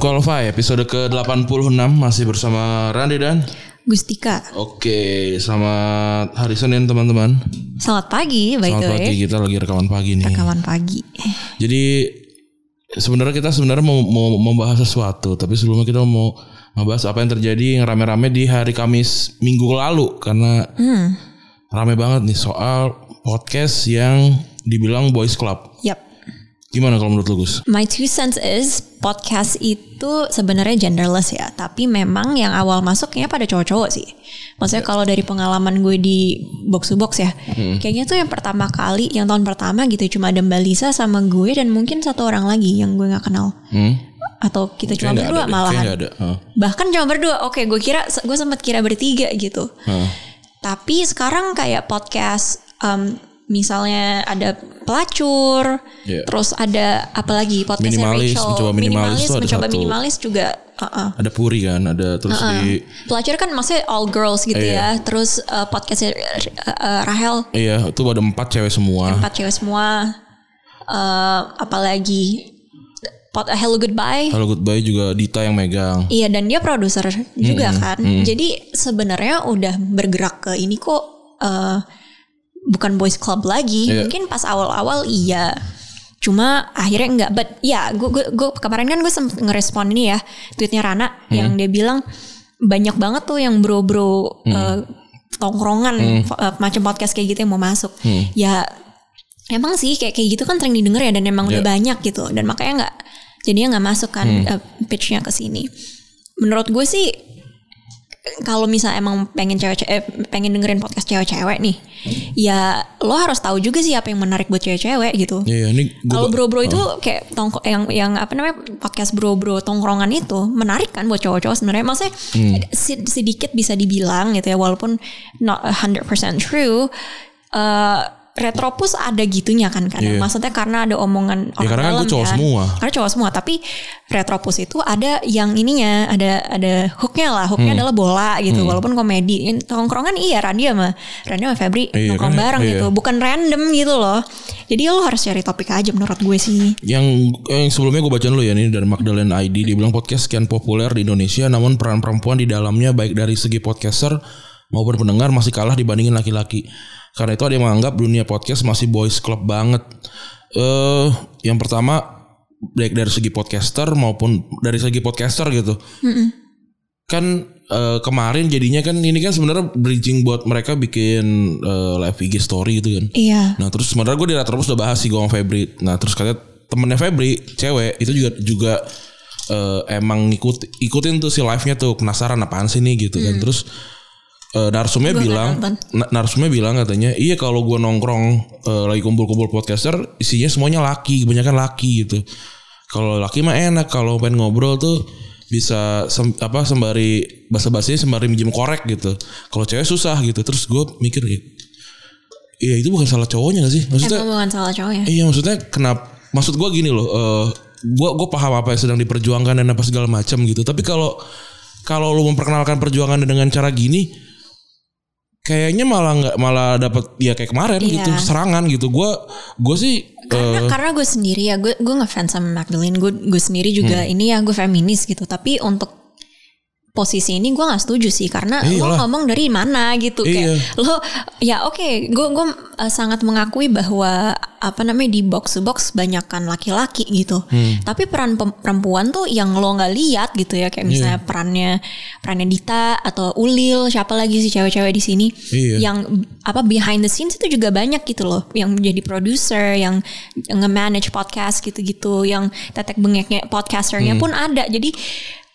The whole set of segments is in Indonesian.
Unqualified episode ke-86 masih bersama Randy dan Gustika. Oke, selamat hari Senin teman-teman. Selamat pagi, by Selamat pagi, kita lagi rekaman pagi nih. Rekaman pagi. Jadi sebenarnya kita sebenarnya mau, mau membahas sesuatu, tapi sebelumnya kita mau membahas apa yang terjadi yang rame-rame di hari Kamis minggu lalu karena Hmm, rame banget nih soal podcast yang dibilang boys club. yap. Gimana kalau menurut lu Gus? My two cents is podcast itu sebenarnya genderless ya, tapi memang yang awal masuk kayaknya pada cowok-cowok sih. Maksudnya kalau dari pengalaman gue di box to box ya, kayaknya tuh yang pertama kali, yang tahun pertama gitu cuma ada Mbak Lisa sama gue dan mungkin satu orang lagi yang gue nggak kenal. Hmm? Atau kita cuma Kayaknya berdua ada malahan. ada. Hah. Bahkan cuma berdua. Oke, gue kira gue sempat kira bertiga gitu. Hah. Tapi sekarang kayak podcast um, misalnya ada pelacur, Iya. terus ada apa lagi podcast Minimalis, Rachel, mencoba minimalis tuh ada mencoba satu. minimalis juga. uh-uh. Ada Puri kan, ada terus di Pelacur kan maksudnya all girls gitu Iya. ya. Terus uh, podcastnya uh, uh, Rahel Iya, itu ada empat cewek semua. empat cewek semua. Uh, apalagi pot Hello Goodbye. Halo Goodbye juga Dita yang megang. Iya dan dia produser juga kan. Jadi sebenarnya udah bergerak ke ini kok eh, bukan boys club lagi. Iya. Mungkin pas awal-awal iya. Cuma akhirnya enggak. But ya gue gue gue- kemarin kan gue sempet ngerespon ini ya tweetnya Rana yang dia bilang banyak banget tuh yang bro-bro eh, tongkrongan eh, macam podcast kayak gitu yang mau masuk. Ya emang sih kayak kayak gitu kan sering didengar ya dan emang udah Iya. banyak gitu dan makanya nggak jadinya nggak masuk kan eh, pitchnya ke sini. Menurut gue sih kalau misalnya emang pengen cewek eh, pengen dengerin podcast cewek-cewek nih, ya lo harus tahu juga sih apa yang menarik buat cewek-cewek gitu. Iya, ini Kalau bro-bro itu kayak tongko yang yang apa namanya podcast bro-bro tongkrongan itu menarik kan buat cowok-cowok sebenarnya. Maksudnya si- sedikit bisa dibilang gitu ya walaupun not a 100% true. eh Retropus ada gitunya kan kadang. Iya. Maksudnya karena ada omongan orang Ya, karena kan dalam gue cowok semua. Karena cowok semua, tapi Retropus itu ada yang ininya, ada ada hooknya lah. Hooknya Hmm. adalah bola gitu, walaupun komedi. Tongkrongan iya Randy sama Randy sama Febri Iya, nongkrong kan? bareng Iya. gitu, bukan random gitu loh. Jadi lo harus cari topik aja menurut gue sih. yang yang sebelumnya gue bacain dulu ya ini dari Magdalena ID dia bilang podcast sekian populer di Indonesia namun peran perempuan di dalamnya baik dari segi podcaster maupun pendengar masih kalah dibandingin laki-laki. Karena itu ada yang menganggap dunia podcast masih boys club banget. Eh yang pertama baik dari segi podcaster maupun dari segi podcaster gitu. Kan eh, kemarin jadinya kan ini kan sebenarnya bridging buat mereka bikin eh, live IG story gitu kan. Iya. Nah terus sebenarnya gue di Retropus udah bahas sih gue sama Febri. Nah terus katanya temennya Febri cewek itu juga juga eh, emang ngikut ikutin tuh si live nya tuh penasaran apaan sih nih gitu kan. Terus eh, narsumnya Gua bilang na- narsumnya bilang katanya iya kalau gue nongkrong eh, lagi kumpul-kumpul podcaster isinya semuanya laki kebanyakan laki gitu. Kalau laki mah enak kalau pengen ngobrol tuh bisa sem- apa sembari basa-basi sembari minjem korek gitu. Kalau cewek susah gitu. Terus gue mikir ya, Iya itu bukan salah cowoknya gak sih? Maksudnya Emang bukan salah cowok ya. Iya maksudnya kenapa? Maksud gue gini loh. eh gue gue paham apa yang sedang diperjuangkan dan apa segala macam gitu. Tapi kalau kalau lu memperkenalkan perjuangan dengan cara gini, kayaknya malah nggak malah dapat ya kayak kemarin Iya. gitu serangan gitu. Gue gue sih Karena eh, karena gue sendiri ya, gue gue ngefans sama Magdalene. Gue gue sendiri juga Hmm. ini ya gue feminis gitu. Tapi untuk posisi ini gue nggak setuju sih karena lo Iyalah. ngomong dari mana gitu Iya. kayak lo ya oke gue gue uh, sangat mengakui bahwa apa namanya di box to box banyakkan laki-laki gitu Hmm. tapi peran perempuan tuh yang lo nggak lihat gitu ya kayak misalnya Iya. perannya perannya Dita atau Ulil siapa lagi sih cewek-cewek di sini Iya. yang apa behind the scenes itu juga banyak gitu loh yang menjadi producer yang nge-manage podcast gitu-gitu yang tetek bengeknya podcasternya Hmm. pun ada jadi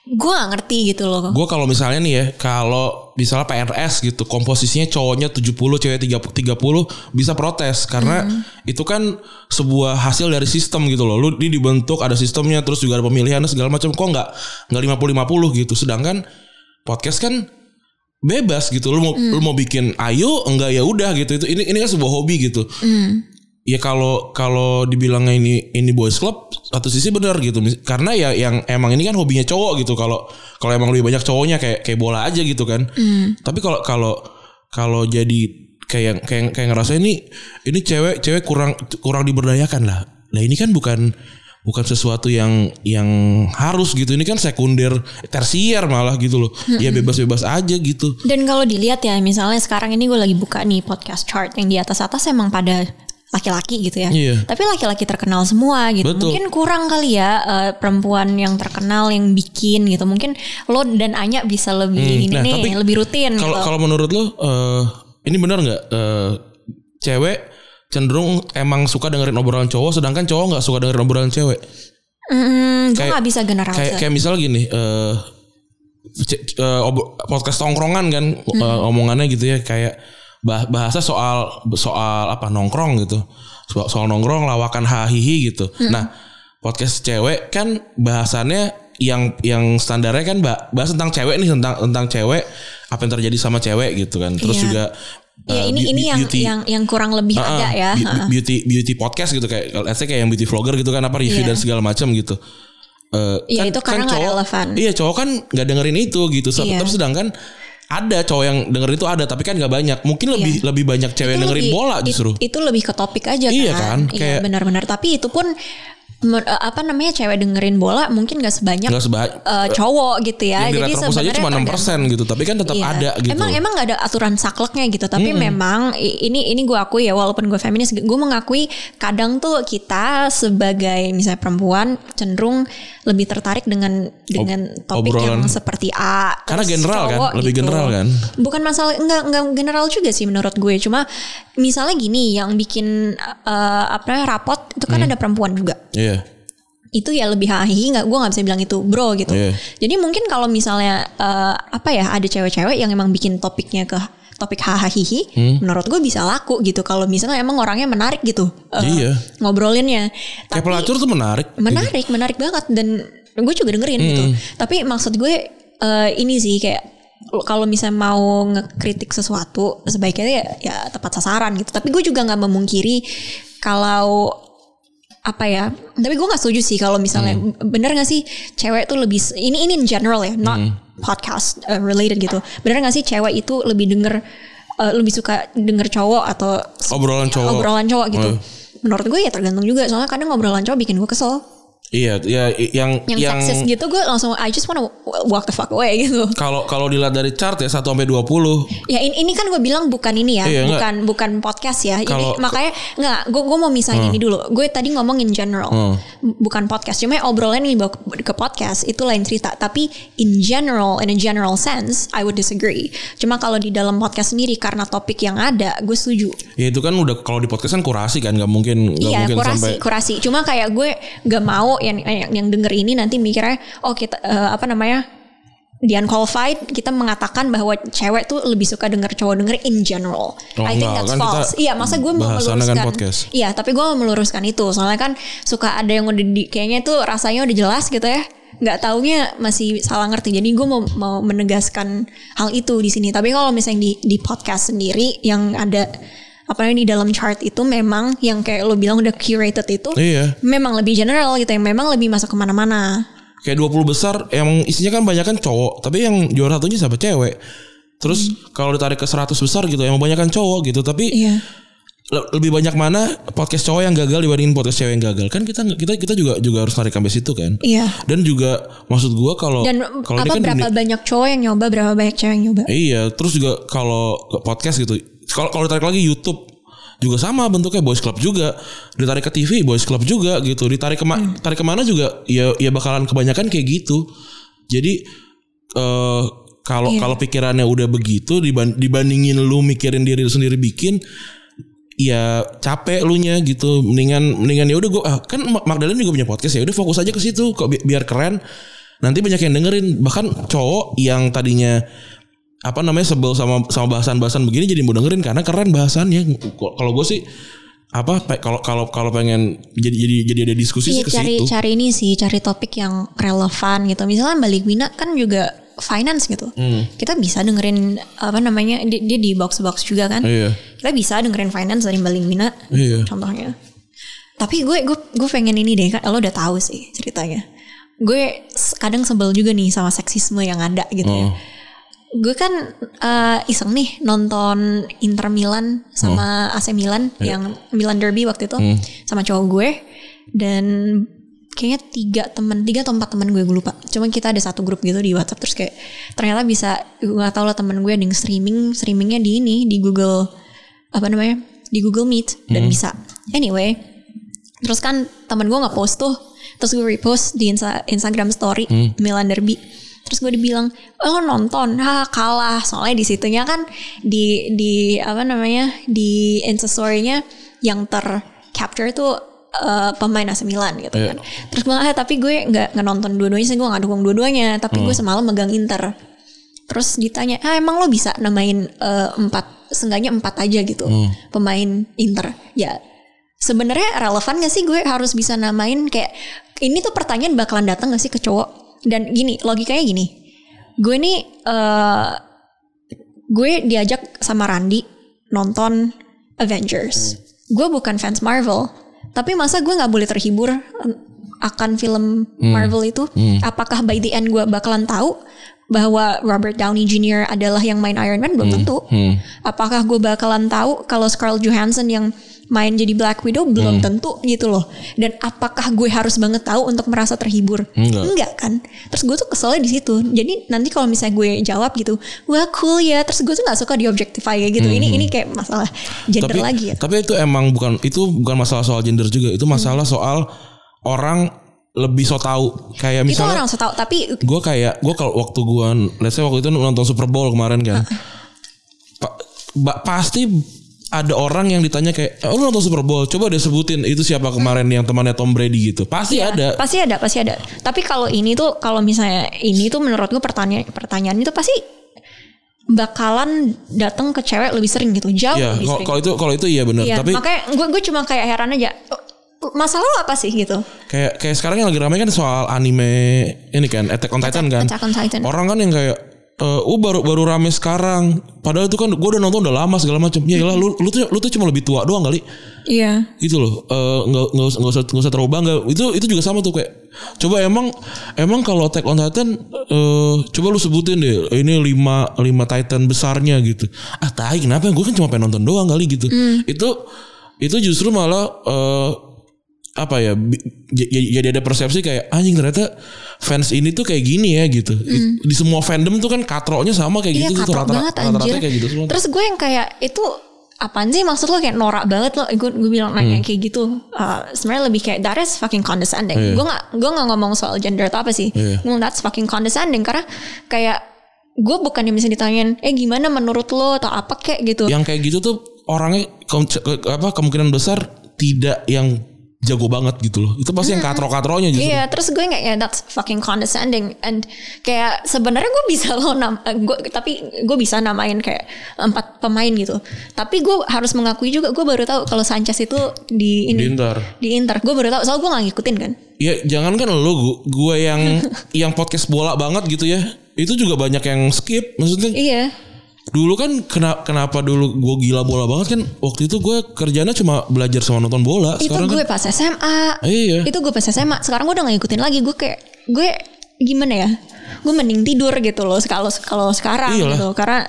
gue gak ngerti gitu loh. Gue kalau misalnya nih ya kalau misalnya PRS gitu komposisinya cowoknya 70 cewek 30 30 bisa protes. Karena itu kan sebuah hasil dari sistem gitu loh. Lu ini dibentuk ada sistemnya terus juga ada pemilihan segala macam. Kok nggak nggak 50 50 gitu? Sedangkan podcast kan bebas gitu. Lu mau lu mau bikin ayo enggak ya udah gitu. Itu ini ini kan sebuah hobi gitu ya kalau kalau dibilangnya ini ini boys club satu sisi benar gitu karena ya yang emang ini kan hobinya cowok gitu kalau kalau emang lebih banyak cowoknya kayak kayak bola aja gitu kan tapi kalau kalau kalau jadi kayak kayak kayak ngerasa ini ini cewek cewek kurang kurang diberdayakan lah lah ini kan bukan bukan sesuatu yang yang harus gitu. Ini kan sekunder, tersier malah gitu loh. Ya bebas-bebas aja gitu. Dan kalau dilihat ya, misalnya sekarang ini gue lagi buka nih podcast chart yang di atas atas emang pada laki-laki gitu ya. Iya. Tapi laki-laki terkenal semua gitu. Betul. Mungkin kurang kali ya eh, perempuan yang terkenal yang bikin gitu. Mungkin lo dan Anya bisa lebih ini nah, nih, tapi lebih rutin Kalau gitu. kalau menurut lo eh, ini benar nggak eh, cewek cenderung emang suka dengerin obrolan cowok sedangkan cowok nggak suka dengerin obrolan cewek. Hmm, gue kayak- gak bisa generalisir. Kayak kayak misalnya gini ob- podcast tongkrongan kan Hmm. omongannya gitu ya kayak bahasa soal soal apa nongkrong gitu. Soal, soal nongkrong lawakan hahihi gitu. Hmm. Nah, podcast cewek kan bahasannya yang yang standarnya kan ba- bahas tentang cewek nih tentang tentang cewek apa yang terjadi sama cewek gitu kan. Terus Iya. juga Ya eh, ini ini yang beauty- yang yang kurang lebih ah, ada ya. beauty beauty podcast gitu kayak let's say kayak yang beauty vlogger gitu kan apa review Iya. dan segala macam gitu. Eh, Iya, itu karena nggak relevan. Iya cowok kan nggak dengerin itu gitu. Se- Iya. Tapi sedangkan ada cowok yang dengerin itu ada tapi kan nggak banyak. Mungkin lebih lebih banyak cewek Itu dengerin lebih- bola it- justru. Itu, lebih ke topik aja Iya kan. kan, Iya kayak- benar-benar. Tapi itu pun apa namanya cewek dengerin bola mungkin gak sebanyak Nggak sebanyak eh, cowok gitu ya. yang di Jadi sebenarnya cuma 6% tergantung. gitu. Tapi kan tetap Iya. ada gitu. Emang emang gak ada aturan sakleknya gitu. Tapi memang i- ini ini gue akui ya walaupun gue feminis, gue mengakui kadang tuh kita sebagai misalnya perempuan cenderung lebih tertarik dengan dengan topik yang obrolan. seperti A. Karena general kan, lebih general kan. Bukan masalah enggak enggak general juga sih menurut gue. Cuma misalnya gini yang bikin eh, apa rapot itu kan Hmm. ada perempuan juga Iya. Itu ya lebih hahi nggak gue nggak bisa bilang itu bro gitu Iya. jadi mungkin kalau misalnya eh, apa ya ada cewek-cewek yang emang bikin topiknya ke topik hahaha Hmm. menurut gue bisa laku gitu kalau misalnya emang orangnya menarik gitu eh, Iya. ngobrolinnya Kayak pelacur tuh menarik. menarik menarik banget dan gue juga dengerin gitu Hmm. tapi maksud gue eh, ini sih kayak kalau misalnya mau ngekritik sesuatu sebaiknya ya, ya tepat sasaran gitu tapi gue juga nggak memungkiri kalau apa ya tapi gue nggak setuju sih kalau misalnya bener nggak sih cewek tuh lebih ini ini in general ya not podcast uh, related gitu. Bener nggak sih cewek itu lebih denger uh, lebih suka denger cowok atau Obrolan cowok. obrolan cowok gitu? Oh. menurut gue ya tergantung juga soalnya kadang obrolan cowok bikin gue kesel Iya, ya yang yang, yang seksis gitu gue langsung I just wanna walk the fuck away gitu. kalau kalau dilihat dari chart ya 1 sampai 20 Ya ini, ini kan gue bilang bukan ini ya, Iya, bukan bukan podcast ya. Kalau- ini makanya nggak, gue gue mau misahin ini dulu. Gue tadi ngomong in general, Hmm. bukan podcast. Cuma obrolan dibawa ke, podcast itu lain cerita. Tapi in general, in a general sense, I would disagree. Cuma kalau di dalam podcast sendiri karena topik yang ada, gue setuju. ya itu kan udah kalau di podcast kan kurasi kan nggak mungkin nggak Iya mungkin kurasi sampai kurasi. Cuma kayak gue gak mau yang yang, yang denger ini nanti mikirnya oh kita eh, apa namanya di unqualified kita mengatakan bahwa cewek tuh lebih suka denger cowok denger in general. Oh, I think enggak, that's kan false. Iya, masa gue mau bahasannya meluruskan. kan podcast. Iya, tapi gue mau meluruskan itu. Soalnya kan suka ada yang udah di, kayaknya tuh rasanya udah jelas gitu ya. nggak taunya masih salah ngerti. Jadi gue mau mau menegaskan hal itu di sini. Tapi kalau misalnya di di podcast sendiri yang ada apa namanya di dalam chart itu memang yang kayak lo bilang udah curated itu Iya. memang lebih general gitu yang memang lebih masuk ke mana-mana. Kayak 20 besar emang isinya kan banyak kan cowok tapi yang juara satunya siapa? Cewek. Terus kalau ditarik ke 100 besar gitu emang banyak kan cowok gitu tapi iya. le- lebih banyak mana podcast cowok yang gagal dibandingin podcast cewek yang gagal? Kan kita kita kita juga juga harus narik sampai situ kan? Iya. Dan juga maksud gua kalau dan kalau ini apa kan berapa dunia- banyak cowok yang nyoba berapa banyak cewek yang nyoba? Iya terus juga kalau podcast gitu kalau kalau ditarik lagi YouTube juga sama bentuknya boys club juga. Ditarik ke TV boys club juga gitu. Ditarik kema Hmm. tarik ke mana juga ya ya bakalan kebanyakan kayak gitu. Jadi eh kalau Iya. kalau pikirannya udah begitu diban- dibandingin lu mikirin diri lu sendiri bikin ya capek lu nya gitu. Mendingan mendingan ya udah gua ah, kan Ma- Magdalena juga punya podcast ya udah fokus aja ke situ kok bi- biar keren. Nanti banyak yang dengerin. Bahkan cowok yang tadinya apa namanya sebel sama sama bahasan-bahasan begini jadi mau dengerin karena keren bahasannya. Kalau gue sih apa kalau kalau kalau pengen jadi jadi jadi ada diskusi Iya sih ke cari situ. cari ini sih cari topik yang relevan gitu. Misalnya balik Wina kan juga finance gitu. Hmm. kita bisa dengerin apa namanya dia, dia di box box juga kan. Iya. Kita bisa dengerin finance dari balik Wina iya. contohnya. Tapi gue gue gue pengen ini deh kan lo udah tahu sih ceritanya. Gue kadang sebel juga nih sama seksisme yang ada gitu ya. Oh. Gue kan eh, iseng nih nonton Inter Milan sama AC Milan yang Milan Derby waktu itu sama cowok gue. Dan kayaknya tiga temen tiga atau empat temen gue gue lupa. Cuma kita ada satu grup gitu di WhatsApp terus kayak ternyata bisa gue gak tau lah temen gue ada yang streaming streamingnya di ini di Google apa namanya di Google Meet dan bisa. Anyway terus kan temen gue nggak post tuh terus gue repost di Insta- Instagram Story Milan Derby terus gue dibilang oh, lo nonton? Ha kalah. Soalnya di situnya kan di di apa namanya di Instastory-nya yang ter capture tuh eh, pemain AC Milan gitu Iya. kan. Terus gue bilang ah tapi gue nggak nonton dua-duanya sih gue nggak dukung dua-duanya. Tapi gue semalam megang Inter. Terus ditanya ah emang lo bisa namain eh, empat seenggaknya empat aja gitu pemain Inter? Ya sebenarnya relevan gak sih gue harus bisa namain kayak ini tuh pertanyaan bakalan datang gak sih ke cowok dan gini logikanya gini. Gue nih eh gue diajak sama Randi nonton Avengers. Gue bukan fans Marvel tapi masa gue nggak boleh terhibur akan film Marvel itu? Apakah by the end gue bakalan tahu bahwa Robert Downey Jr. adalah yang main Iron Man? Belum tentu. Apakah gue bakalan tahu kalau Scarlett Johansson yang main jadi Black Widow belum tentu gitu loh. Dan apakah gue harus banget tahu untuk merasa terhibur? Enggak. kan? Terus gue tuh keselnya di situ. Jadi nanti kalau misalnya gue jawab gitu wah cool ya. Terus gue tuh nggak suka di objectify kayak gitu. Ini ini kayak masalah gender tapi lagi ya. tapi itu emang bukan itu bukan masalah soal gender juga. Itu masalah soal orang lebih so tahu kayak itu misalnya orang saya tahu tapi gue kayak gue kalau waktu gue let's say waktu itu nonton Super Bowl kemarin kan. Pa- ba- pasti ada orang yang ditanya kayak oh, lu nonton Super Bowl? Coba deh sebutin itu siapa kemarin yang temannya Tom Brady gitu. Pasti Iya, ada. pasti ada pasti ada. Tapi kalau ini tuh kalau misalnya ini tuh menurut gue pertanyaan pertanyaan itu pasti bakalan datang ke cewek lebih sering gitu jauh ya lebih kalau sering. kalau itu kalau itu iya benar Iya, tapi makanya gue gue cuma kayak heran aja masalah lo apa sih? gitu. Kayak kayak sekarang yang lagi ramai kan soal anime ini kan Attack on Titan kan. Attack on Titan. orang kan yang kayak eh oh baru baru rame sekarang. Padahal itu kan gue udah nonton udah lama segala macam. Ya lah lu lu tuh lu tuh cuma lebih tua doang kali. Iya. Gitu loh Eh, nggak nggak usah nggak usah nggak usah terlalu bangga. Itu itu juga sama tuh kayak coba emang emang kalau Attack on Titan eh coba lu sebutin deh ini lima lima Titan besarnya gitu. Ah tai kenapa? Gue kan cuma pengen nonton doang kali gitu. Itu itu justru malah eh apa ya j- j- jadi ada persepsi kayak anjing ternyata fans ini tuh kayak gini ya gitu. Di semua fandom tuh kan katroknya sama kayak Iya gitu tuh rata-rata banget anjir. kayak gitu semua. Terus gue yang kayak itu apaan sih? Maksud lo kayak norak banget lo gue gue bilang nanya Hmm. kayak gitu. Uh, sebenarnya lebih kayak that is fucking condescending. Iya. gue nggak gue nggak ngomong soal gender atau apa sih. Iya. gue that's fucking condescending karena kayak gue bukan yang bisa ditanyain eh gimana menurut lo? atau apa kayak gitu. Yang kayak gitu tuh orangnya ke- ke- apa kemungkinan besar tidak yang jago banget gitu loh. Itu pasti yang katro-katronya justru. Iya, terus gue nggak ya that's fucking condescending and kayak sebenarnya gue bisa lo nam, eh, gue tapi gue bisa namain kayak empat pemain gitu. Tapi gue harus mengakui juga gue baru tahu kalau Sanchez itu di ini Di Inter. Di Inter. Gue baru tahu soal gue nggak ngikutin kan. Ya jangan kan lo gu- gue yang yang podcast bola banget gitu ya. Itu juga banyak yang skip. Maksudnya Iya. Dulu kan kena, kenapa dulu gue gila bola banget kan waktu itu gue kerjanya cuma belajar sama nonton bola. Itu Sekarang gue kan pas SMA. Iya. Itu gue pas SMA. Sekarang gue udah gak ngikutin lagi. Gue kayak gue gimana ya? Gue mending tidur gitu loh kalau kalau sekarang Iyalah. gitu. Karena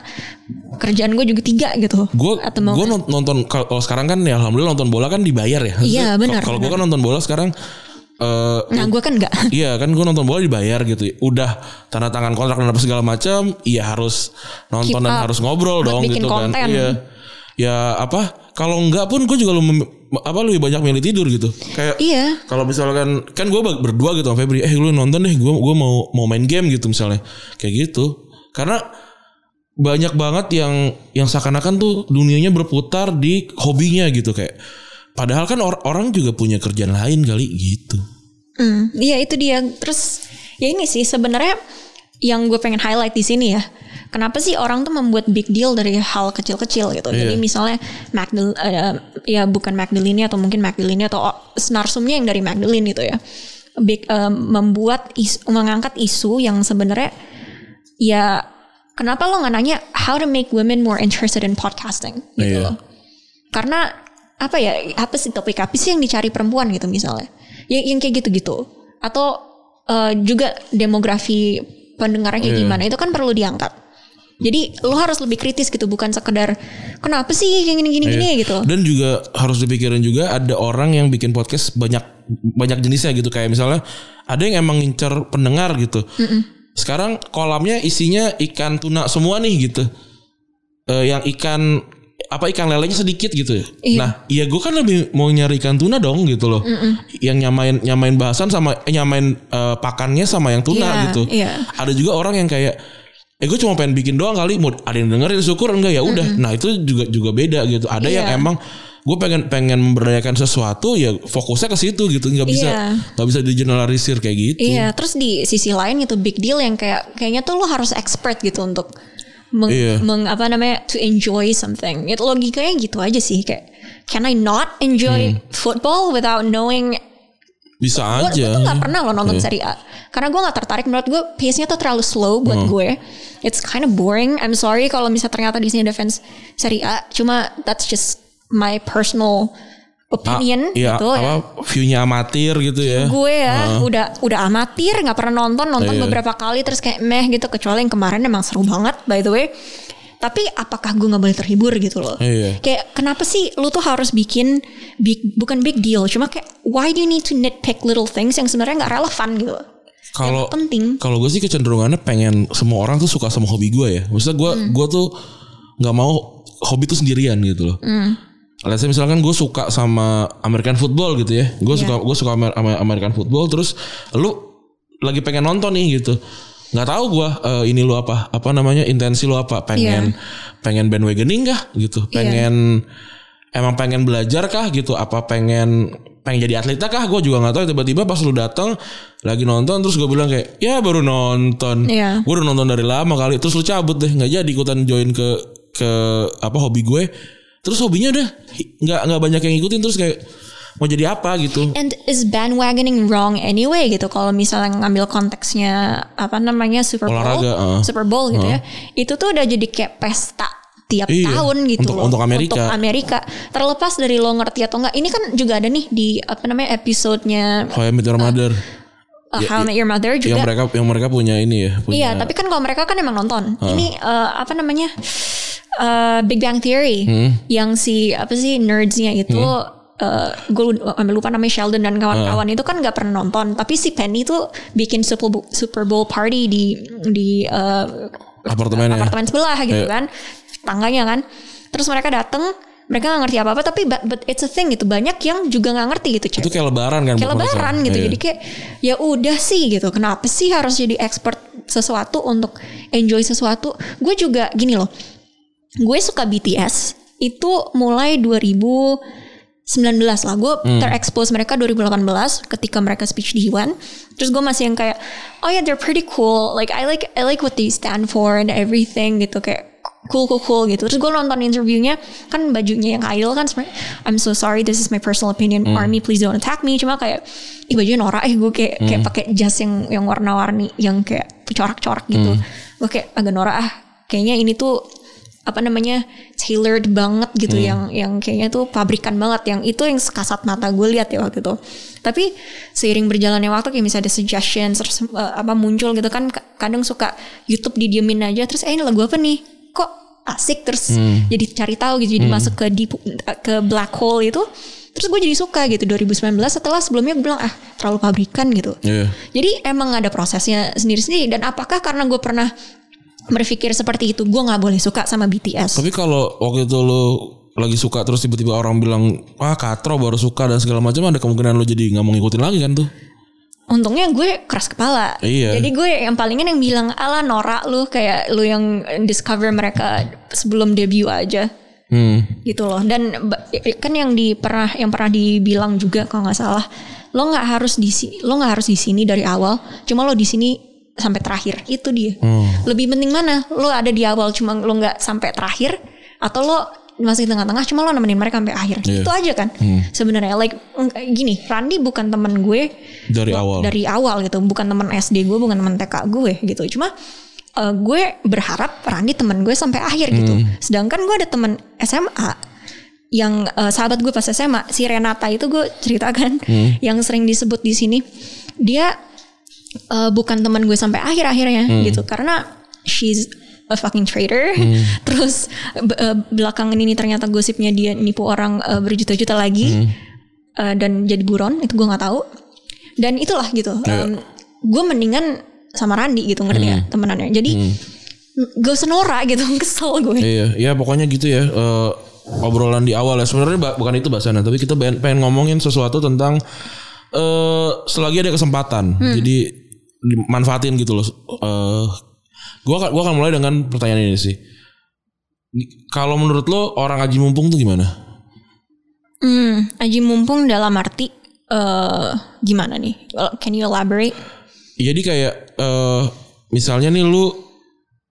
kerjaan gue juga tiga gitu. gue gue nonton kalau sekarang kan ya alhamdulillah nonton bola kan dibayar ya. Iya, benar, Kalau gue kan nonton bola sekarang eh Nah gue kan enggak. Iya kan gue nonton bola dibayar gitu. Udah tanda tangan kontrak dan apa segala macam, iya harus nonton Keep dan up. harus ngobrol Buat dong gitu kan. konten. Iya. Ya apa? Kalau enggak pun gue juga lebih apa lebih banyak milih tidur gitu. Kayak Iya. kalau misalkan kan gue berdua gitu sama Febri, eh lu nonton deh, gue gue mau mau main game gitu misalnya. Kayak gitu. Karena banyak banget yang yang seakan-akan tuh dunianya berputar di hobinya gitu kayak padahal kan or- orang juga punya kerjaan lain kali gitu. Hmm, iya itu dia. Terus ya ini sih sebenarnya yang gue pengen highlight di sini ya. Kenapa sih orang tuh membuat big deal dari hal kecil-kecil gitu. Jadi Iya. misalnya Magdal eh, ya bukan Magdalene atau mungkin Magdalene atau o- narsumnya yang dari Magdalene gitu ya. Big eh, membuat isu, mengangkat isu yang sebenarnya ya kenapa lo nggak nanya how to make women more interested in podcasting gitu Iya. loh. Karena apa ya apa sih topik apa sih yang dicari perempuan gitu misalnya yang, yang kayak gitu-gitu atau eh, juga demografi pendengarnya kayak Iya. gimana itu kan perlu diangkat Jadi lo harus lebih kritis gitu, bukan sekedar kenapa sih kayak gini gini gini Iya. gitu. Dan juga harus dipikirin juga ada orang yang bikin podcast banyak banyak jenisnya gitu kayak misalnya ada yang emang ngincer pendengar gitu. Sekarang kolamnya isinya ikan tuna semua nih gitu. Eh, yang ikan apa ikan lelenya sedikit gitu. Iya. Nah, iya gue kan lebih mau nyari ikan tuna dong gitu loh. Yang nyamain nyamain bahasan sama eh, nyamain eh, pakannya sama yang tuna Iya, gitu. iya. Ada juga orang yang kayak eh gue cuma pengen bikin doang kali mau ada yang dengerin syukur enggak ya udah nah itu juga juga beda gitu ada yang Iya. emang gue pengen pengen memberdayakan sesuatu ya fokusnya ke situ gitu nggak bisa Iya. nggak bisa digeneralisir kayak gitu Iya, terus di sisi lain itu big deal yang kayak kayaknya tuh lo harus expert gitu untuk meng, Iya. meng- apa namanya to enjoy something. Itu logikanya gitu aja sih kayak can I not enjoy football without knowing bisa gue aja. tuh gak pernah lo nonton Serie A. Karena gue gak tertarik menurut gue pace-nya tuh terlalu slow buat gue. It's kind of boring. I'm sorry kalau misalnya ternyata di sini ada fans Serie A cuma that's just my personal opinion Iya, gitu ya apa viewnya amatir gitu ya. Gue ya udah udah amatir nggak pernah nonton nonton Iya. beberapa kali terus kayak meh gitu kecuali yang kemarin emang seru banget by the way. Tapi apakah gue nggak boleh terhibur gitu loh? Iya. kayak kenapa sih lu tuh harus bikin big bukan big deal cuma kayak why do you need to nitpick little things yang sebenarnya nggak relevan gitu? Loh kalau penting. kalau gue sih kecenderungannya pengen semua orang tuh suka sama hobi gue ya. Maksudnya gue Hmm. gue tuh nggak mau hobi tuh sendirian gitu loh. Hmm. Let's say misalkan gue suka sama American football gitu ya, gue Iya. suka gue suka sama American football, terus lu lagi pengen nonton nih gitu, nggak tahu gue eh, ini lu apa, apa namanya intensi lu apa, pengen pengen bandwagoning kah gitu, Iya. pengen emang pengen belajar kah gitu, apa pengen pengen jadi atlet kah, gue juga nggak tahu. Tiba-tiba pas lu datang lagi nonton, terus gue bilang kayak ya baru nonton, Iya. gue udah nonton dari lama kali, terus lu cabut deh, nggak jadi ikutan join ke ke apa hobi gue terus hobinya udah nggak nggak banyak yang ngikutin terus kayak mau jadi apa gitu and is bandwagoning wrong anyway gitu kalau misalnya ngambil konteksnya apa namanya Super Bowl Olahraga, uh. Super Bowl gitu ya itu tuh udah jadi kayak pesta tiap Iya, tahun gitu untuk- loh untuk Amerika. untuk Amerika terlepas dari lo ngerti atau enggak ini kan juga ada nih di apa namanya episodenya How I Met Your Mother uh, How I Met Your Mother juga yang mereka yang mereka punya ini ya punya Iya, tapi kan kalau mereka kan emang nonton. Ini eh, apa namanya? Eh, Big Bang Theory. Yang si apa sih nerdsnya itu eh, gue lupa, namanya Sheldon dan kawan-kawan itu kan nggak pernah nonton. Tapi si Penny tuh bikin Super Bowl, Super Bowl party di di eh, apartemennya apartemen sebelah gitu Iya. kan tangganya kan. Terus mereka dateng mereka nggak ngerti apa apa tapi but, but it's a thing gitu. Banyak yang juga nggak ngerti gitu itu cewek kayak lebaran kan kayak lebaran gitu. Iya. jadi kayak ya udah sih gitu. Kenapa sih harus jadi expert sesuatu untuk enjoy sesuatu? Gue juga gini loh gue suka BTS itu mulai 2019 lah. Gue Hmm. terexpose mereka 2018 ketika mereka speech di UN terus gue masih yang kayak oh yeah they're pretty cool. Like I like I like what they stand for and everything gitu. Kayak cool cool cool gitu. Terus gue nonton interviewnya kan bajunya yang idol kan sebenarnya I'm so sorry this is my personal opinion. Hmm. army please don't attack me. Cuma kayak ih bajunya norak eh. Gue kayak kayak Hmm. pakai jas yang yang warna-warni yang kayak corak-corak gitu. Hmm. gue kayak agak norak ah. Kayaknya ini tuh apa namanya tailored banget gitu Hmm. yang yang kayaknya tuh pabrikan banget yang itu yang sekasat mata gue lihat ya waktu itu tapi seiring berjalannya waktu kayak misalnya ada suggestions terus eh, apa muncul gitu kan kadang suka YouTube didiemin aja terus eh ini lagu apa nih kok asik terus Hmm. jadi cari tahu gitu jadi masuk ke deep, ke black hole itu terus gue jadi suka gitu 2019 setelah sebelumnya gue bilang ah terlalu pabrikan gitu Iya. jadi emang ada prosesnya sendiri-sendiri dan apakah karena gue pernah berpikir seperti itu gue nggak boleh suka sama BTS tapi kalau waktu itu lu lagi suka terus tiba-tiba orang bilang wah katro baru suka dan segala macam ada kemungkinan lu jadi nggak mau ngikutin lagi kan tuh? Untungnya gue keras kepala. Iya. jadi gue yang palingan yang bilang ala norak lu kayak lu yang discover mereka sebelum debut aja. Hmm. gitu loh. Dan kan yang di pernah yang pernah dibilang juga kalau nggak salah lo nggak harus di lo nggak harus di sini dari awal cuma lo di sini sampai terakhir. Itu dia. Lebih penting mana? Lo ada di awal cuma lo nggak sampai terakhir atau lo masih di tengah-tengah cuma lo nemenin mereka sampai akhir. Iya. itu aja kan? Sebenarnya like gini Randi bukan temen gue. Dari awal. dari awal gitu. Bukan teman SD gue bukan teman TK gue gitu. Cuma eh, gue berharap Randi teman gue sampai akhir gitu. Sedangkan gue ada teman SMA yang eh, sahabat gue pas SMA si Renata itu gue ceritakan yang sering disebut di sini. Dia eh, bukan teman gue sampai akhir akhirnya gitu karena she's a fucking traitor. Hmm. Terus eh, belakangan ini ternyata gosipnya dia nipu orang eh, berjuta-juta lagi Hmm. Eh, dan jadi buron itu gue nggak tahu. Dan itulah gitu. Iya. gue mendingan sama Randi gitu ngerti ya Hmm. temenannya. Jadi gak usah norak gitu kesel gue. Iya, ya pokoknya gitu ya. eh, obrolan di awal ya. Sebenarnya bukan itu bahasannya, tapi kita pengen ngomongin sesuatu tentang eh selagi ada kesempatan. Jadi dimanfaatin gitu loh. Eh gua gua akan mulai dengan pertanyaan ini sih. Kalau menurut lo orang aji mumpung tuh gimana? Hmm, aji mumpung dalam arti eh gimana nih? Well, Can you elaborate? Jadi kayak eh misalnya nih lu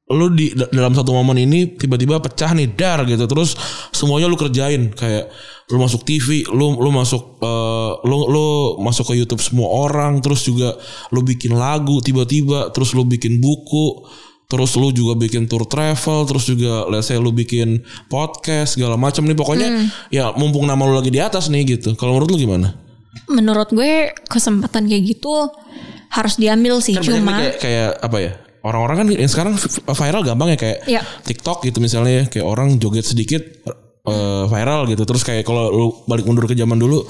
lu di da- dalam satu momen ini tiba-tiba pecah nih dar gitu terus semuanya lu kerjain kayak lu masuk TV lu lu masuk eh, lu lu masuk ke YouTube semua orang terus juga lu bikin lagu tiba-tiba terus lu bikin buku terus lu juga bikin tour travel terus juga let's say lu bikin podcast segala macam nih pokoknya ya mumpung nama lu lagi di atas nih gitu kalau menurut lu gimana Menurut gue kesempatan kayak gitu harus diambil sih. Kan Cuma kayak, kayak apa ya orang-orang kan yang sekarang vi- viral gampang ya kayak Iya. TikTok gitu misalnya ya kayak orang joget sedikit eh, viral gitu terus kayak kalau lu balik mundur ke zaman dulu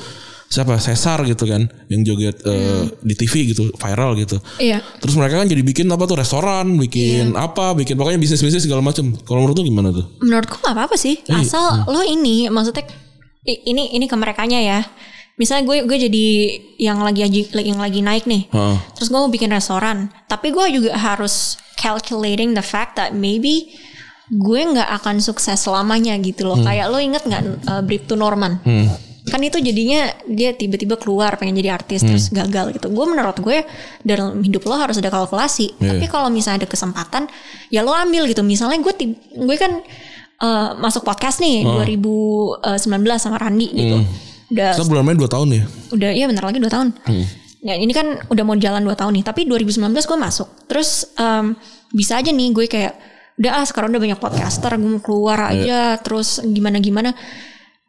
siapa Cesar gitu kan yang joget eh, di TV gitu viral gitu iya. terus mereka kan jadi bikin apa tuh restoran bikin apa bikin pokoknya bisnis bisnis segala macam kalau menurut lu gimana tuh Menurutku nggak apa-apa sih. Iya. Asal lo ini maksudnya ini ini ke merekanya ya. Misalnya gue gue jadi yang lagi yang lagi naik nih. Heeh. Terus gue mau bikin restoran, tapi gue juga harus calculating the fact that maybe gue nggak akan sukses selamanya gitu loh. Kayak lo inget nggak uh, Bribtu Norman? Hmm. Kan itu jadinya dia tiba-tiba keluar pengen jadi artis terus gagal gitu. Gue menurut gue dalam hidup lo harus ada kalkulasi. Iya. Tapi kalau misalnya ada kesempatan, ya lo ambil gitu. Misalnya gue gue kan uh, masuk podcast nih 2019 sama Randi gitu. Udah kita bulan Mei 2 tahun ya udah iya bentar lagi 2 tahun. Ya ini kan udah mau jalan 2 tahun nih, tapi 2019 gue masuk. Terus em, bisa aja nih gue kayak udah ah sekarang udah banyak podcaster, gue mau keluar aja terus gimana gimana.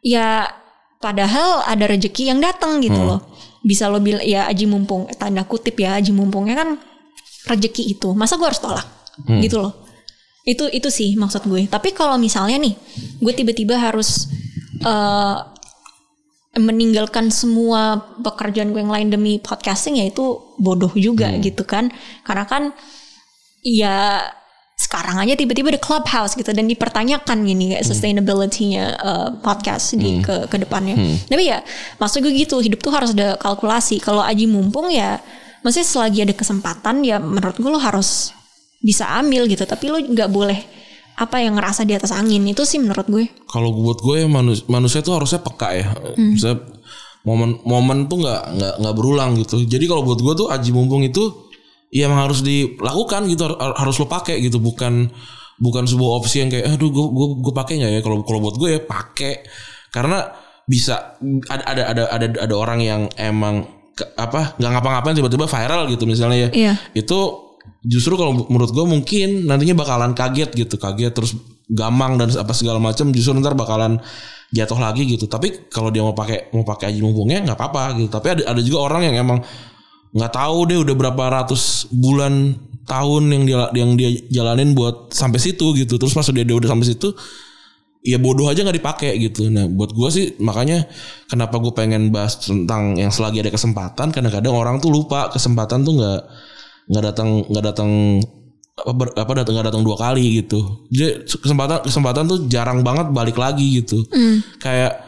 Ya padahal ada rezeki yang datang gitu loh. Bisa lo bilang ya aji mumpung tanda kutip ya aji mumpungnya kan rezeki itu. Masa gue harus tolak? Gitu loh. Itu itu sih maksud gue. Tapi kalau misalnya nih gue tiba-tiba harus eh meninggalkan semua pekerjaan gue yang lain demi podcasting ya itu bodoh juga gitu kan karena kan ya sekarang aja tiba-tiba ada clubhouse gitu dan dipertanyakan gini kayak sustainability-nya uh, podcast di ke ke depannya. Tapi ya maksud gue gitu hidup tuh harus ada kalkulasi. Kalau aji mumpung ya maksudnya selagi ada kesempatan ya menurut gue lo harus bisa ambil gitu. Tapi lo nggak boleh apa yang ngerasa di atas angin itu sih menurut gue. Kalau buat gue manus- manusia tuh harusnya peka ya. Bisa momen momen tuh nggak nggak nggak berulang gitu. Jadi kalau buat gue tuh aji mumpung itu ya emang harus dilakukan gitu har- harus lo pakai gitu bukan bukan sebuah opsi yang kayak aduh gue gue gue pakai nggak ya? Kalau kalau buat gue ya pakai. Karena bisa ada ada ada ada ada orang yang emang ke- apa nggak ngapa-ngapain tiba-tiba viral gitu misalnya ya. Iya. itu justru kalau menurut gue mungkin nantinya bakalan kaget gitu kaget terus gamang dan apa segala macam justru ntar bakalan jatuh lagi gitu. Tapi kalau dia mau pakai mau pakai aji mumpungnya nggak apa-apa gitu. Tapi ada ada juga orang yang emang nggak tahu deh udah berapa ratus bulan tahun yang dia yang dia jalanin buat sampai situ gitu. Terus pas dia, dia udah sampai situ ya bodoh aja nggak dipakai gitu. Nah buat gue sih makanya kenapa gue pengen bahas tentang yang selagi ada kesempatan kadang-kadang orang tuh lupa kesempatan tuh nggak nggak datang nggak datang apa, ber- apa datang nggak datang dua kali gitu. Jadi kesempatan kesempatan tuh jarang banget balik lagi gitu. Kayak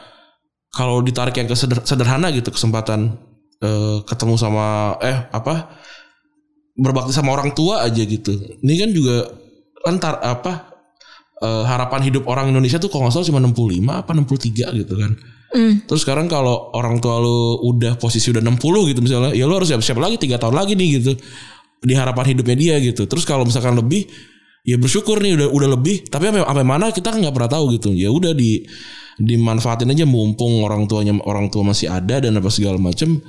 kalau ditarik yang ke seder- sederhana gitu kesempatan eh, ketemu sama eh apa berbakti sama orang tua aja gitu ini kan juga entar apa eh, harapan hidup orang Indonesia tuh kalau nggak salah cuma 65 apa 63 gitu kan Hmm. Terus sekarang kalau orang tua lu udah posisi udah 60 gitu misalnya, ya lu harus siap-siap lagi tiga tahun lagi nih gitu. Di harapan hidupnya dia gitu. Terus kalau misalkan lebih ya bersyukur nih udah udah lebih, tapi sampai sampai mana kita nggak pernah tahu gitu. Ya udah di dimanfaatin aja mumpung orang tuanya orang tua masih ada dan apa segala macem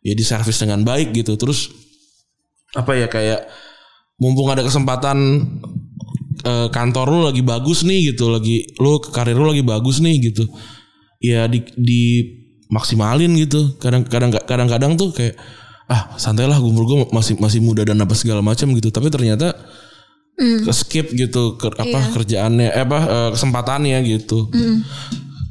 ya diservis dengan baik gitu. Terus apa ya kayak mumpung ada kesempatan eh, kantor lu lagi bagus nih gitu, lagi lu karir lu lagi bagus nih gitu ya di di maksimalin gitu. Kadang kadang kadang-kadang tuh kayak ah santailah umur gue masih masih muda dan apa segala macam gitu. Tapi ternyata ke skip gitu ke apa kerjaannya eh, apa eh, kesempatannya gitu.